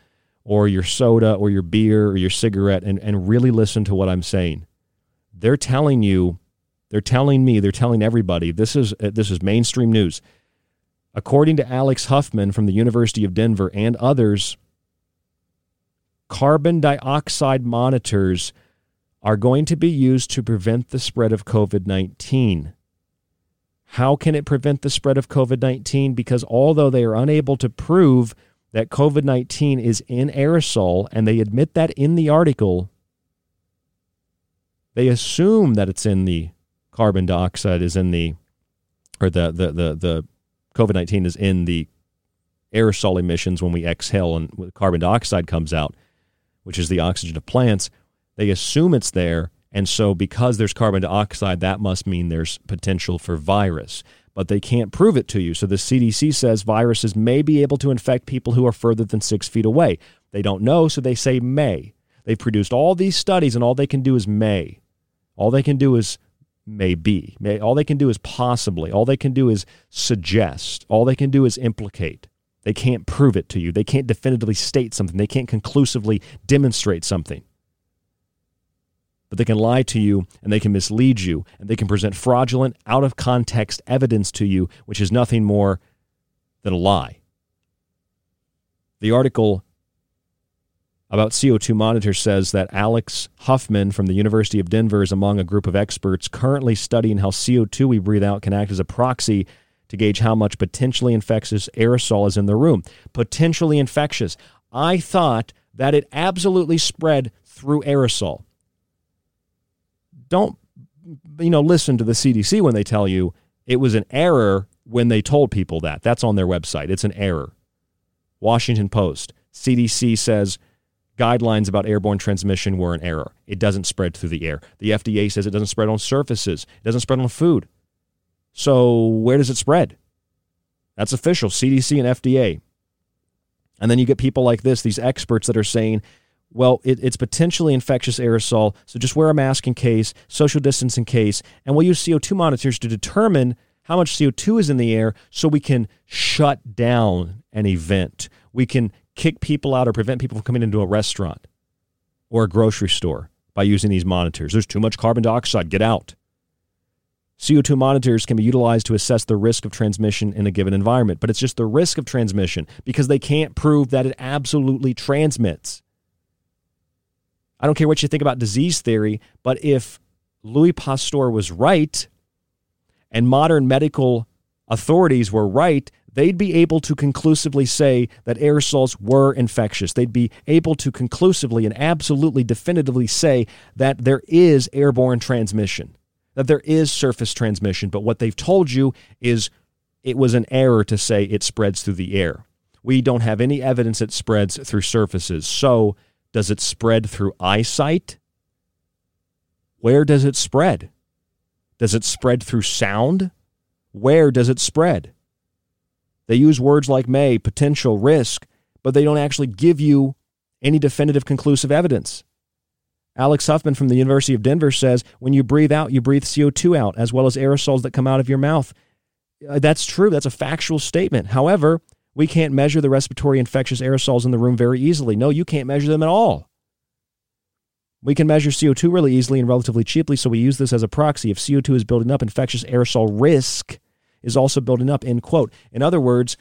or your soda or your beer or your cigarette and, and really listen to what I'm saying. They're telling you, they're telling me, they're telling everybody, this is, uh, this is mainstream news. According to Alex Huffman from the University of Denver and others, carbon dioxide monitors are going to be used to prevent the spread of COVID 19. How can it prevent the spread of COVID 19? Because although they are unable to prove that COVID 19 is in aerosol, and they admit that in the article, they assume that it's in the carbon dioxide, is in the, or the, the, the, the COVID 19 is in the aerosol emissions when we exhale and carbon dioxide comes out, which is the oxygen of plants. They assume it's there. And so, because there's carbon dioxide, that must mean there's potential for virus. But they can't prove it to you. So, the CDC says viruses may be able to infect people who are further than six feet away. They don't know, so they say may. They've produced all these studies, and all they can do is may. All they can do is maybe. May, all they can do is possibly. All they can do is suggest. All they can do is implicate. They can't prove it to you. They can't definitively state something. They can't conclusively demonstrate something but they can lie to you and they can mislead you and they can present fraudulent, out of context evidence to you, which is nothing more than a lie. The article about CO2 Monitor says that Alex Huffman from the University of Denver is among a group of experts currently studying how CO2 we breathe out can act as a proxy to gauge how much potentially infectious aerosol is in the room. Potentially infectious. I thought that it absolutely spread through aerosol don't you know listen to the CDC when they tell you it was an error when they told people that. That's on their website. It's an error. Washington Post. CDC says guidelines about airborne transmission were an error. It doesn't spread through the air. The FDA says it doesn't spread on surfaces. It doesn't spread on food. So where does it spread? That's official, CDC and FDA. And then you get people like this, these experts that are saying well, it, it's potentially infectious aerosol, so just wear a mask in case, social distance in case, and we'll use CO2 monitors to determine how much CO2 is in the air so we can shut down an event. We can kick people out or prevent people from coming into a restaurant or a grocery store by using these monitors. There's too much carbon dioxide, get out. CO2 monitors can be utilized to assess the risk of transmission in a given environment, but it's just the risk of transmission because they can't prove that it absolutely transmits. I don't care what you think about disease theory, but if Louis Pasteur was right and modern medical authorities were right, they'd be able to conclusively say that aerosols were infectious. They'd be able to conclusively and absolutely definitively say that there is airborne transmission, that there is surface transmission. But what they've told you is it was an error to say it spreads through the air. We don't have any evidence it spreads through surfaces. So does it spread through eyesight? Where does it spread? Does it spread through sound? Where does it spread? They use words like may, potential, risk, but they don't actually give you any definitive conclusive evidence. Alex Huffman from the University of Denver says when you breathe out, you breathe CO2 out, as well as aerosols that come out of your mouth. Uh, that's true. That's a factual statement. However, we can't measure the respiratory infectious aerosols in the room very easily. No, you can't measure them at all. We can measure CO2 really easily and relatively cheaply, so we use this as a proxy. If CO2 is building up, infectious aerosol risk is also building up, end quote. In other words,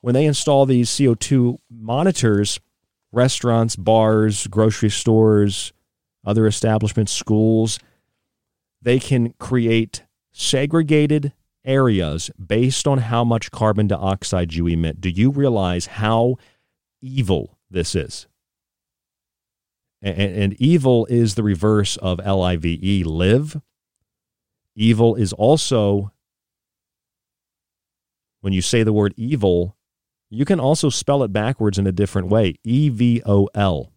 when they install these CO2 monitors, restaurants, bars, grocery stores, other establishments, schools, they can create segregated areas based on how much carbon dioxide you emit. Do you realize how evil this is? And, and evil is the reverse of L I V E, live. Evil is also, when you say the word evil, you can also spell it backwards in a different way E V O L.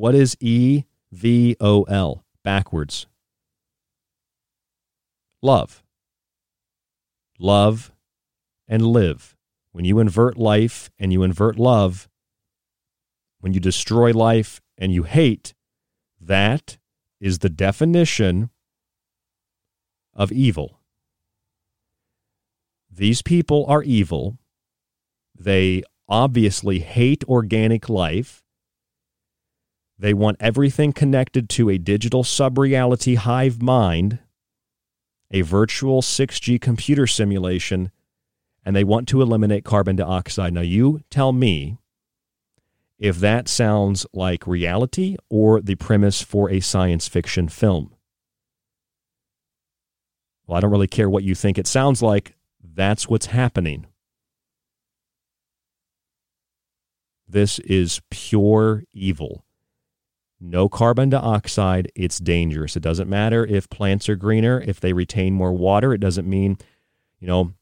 What is E V O L backwards? love. Love and live. When you invert life and you invert love, when you destroy life and you hate, that is the definition of evil. These people are evil. They obviously hate organic life. They want everything connected to a digital sub reality hive mind a virtual 6G computer simulation and they want to eliminate carbon dioxide. Now, you tell me if that sounds like reality or the premise for a science fiction film. Well, I don't really care what you think it sounds like. That's what's happening. This is pure evil. No carbon dioxide, it's dangerous. It doesn't matter if plants are greener, if they retain more water. It doesn't mean, you know,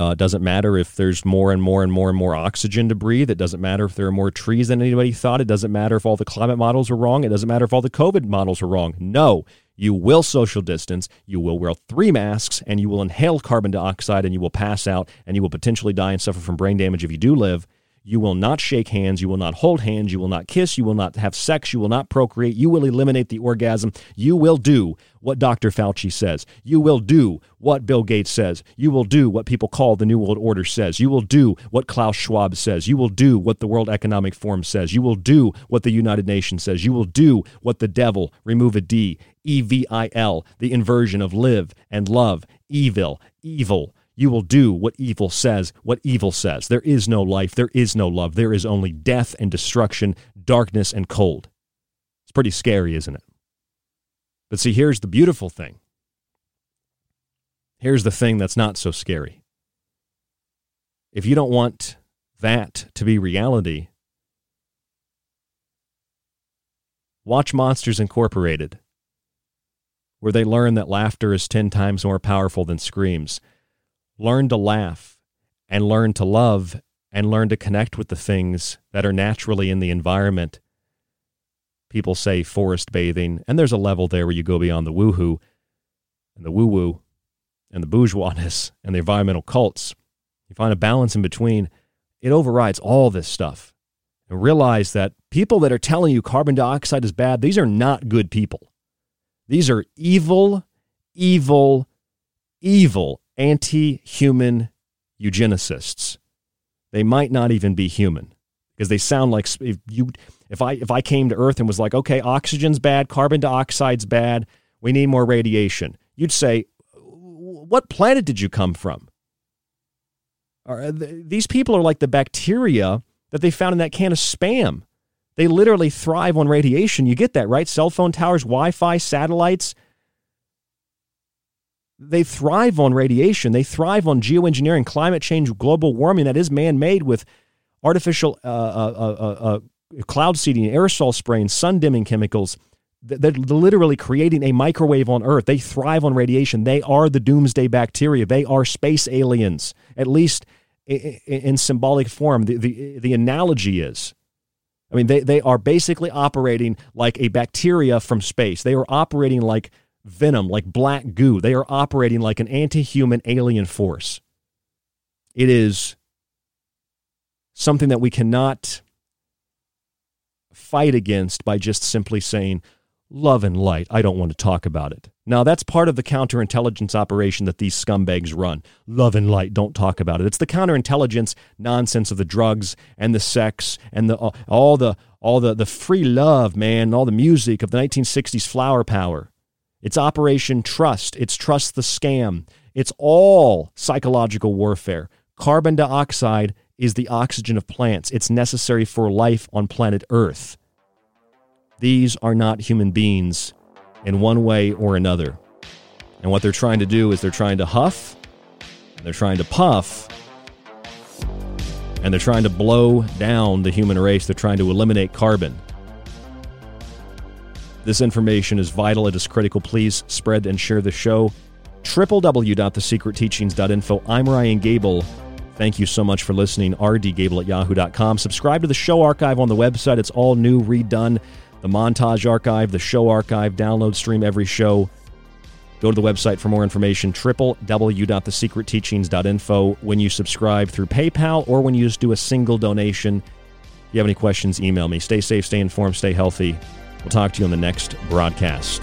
uh, it doesn't matter if there's more and more and more and more oxygen to breathe. It doesn't matter if there are more trees than anybody thought. It doesn't matter if all the climate models are wrong. It doesn't matter if all the COVID models are wrong. No, you will social distance. You will wear three masks and you will inhale carbon dioxide and you will pass out and you will potentially die and suffer from brain damage if you do live. You will not shake hands. You will not hold hands. You will not kiss. You will not have sex. You will not procreate. You will eliminate the orgasm. You will do what Dr. Fauci says. You will do what Bill Gates says. You will do what people call the New World Order says. You will do what Klaus Schwab says. You will do what the World Economic Forum says. You will do what the United Nations says. You will do what the devil, remove a D, E V I L, the inversion of live and love, evil, evil you will do what evil says, what evil says. There is no life, there is no love, there is only death and destruction, darkness and cold. It's pretty scary, isn't it? But see, here's the beautiful thing. Here's the thing that's not so scary. If you don't want that to be reality, watch Monsters Incorporated, where they learn that laughter is 10 times more powerful than screams learn to laugh and learn to love and learn to connect with the things that are naturally in the environment. People say forest bathing, and there's a level there where you go beyond the woohoo and the woo woo and the bourgeoisness and the environmental cults. You find a balance in between. It overrides all this stuff. And realize that people that are telling you carbon dioxide is bad, these are not good people. These are evil, evil, evil anti human eugenicists. They might not even be human because they sound like if you if I if I came to Earth and was like, okay, oxygen's bad, carbon dioxide's bad, we need more radiation. You'd say, what planet did you come from? Uh, these people are like the bacteria that they found in that can of spam. They literally thrive on radiation. You get that, right? Cell phone towers, Wi Fi, satellites they thrive on radiation. They thrive on geoengineering, climate change, global warming that is man made with artificial uh, uh, uh, uh, cloud seeding, aerosol spraying, sun dimming chemicals. They're literally creating a microwave on Earth. They thrive on radiation. They are the doomsday bacteria. They are space aliens, at least in symbolic form. The, the, the analogy is I mean, they, they are basically operating like a bacteria from space. They are operating like venom, like black goo. They are operating like an anti human alien force. It is something that we cannot fight against by just simply saying, love and light. I don't want to talk about it. Now, that's part of the counterintelligence operation that these scumbags run. Love and light, don't talk about it. It's the counterintelligence nonsense of the drugs and the sex and the uh, all the all the the free love, man, all the music of the 1960s flower power. It's Operation Trust. It's Trust the Scam. It's all psychological warfare. Carbon dioxide is the oxygen of plants. It's necessary for life on planet Earth. These are not human beings in one way or another. And what they're trying to do is they're trying to huff, they're trying to puff, and they're trying to blow down the human race. They're trying to eliminate carbon. This information is vital. It is critical. Please spread and share the show. www.thesecretteachings.info. I'm Ryan Gable. Thank you so much for listening. rdgable at yahoo.com. Subscribe to the show archive on the website. It's all new, redone. The montage archive, the show archive, download, stream every show. Go to the website for more information, www.thesecretteachings.info. When you subscribe through PayPal or when you just do a single donation, if you have any questions, email me. Stay safe, stay informed, stay healthy. We'll talk to you on the next broadcast.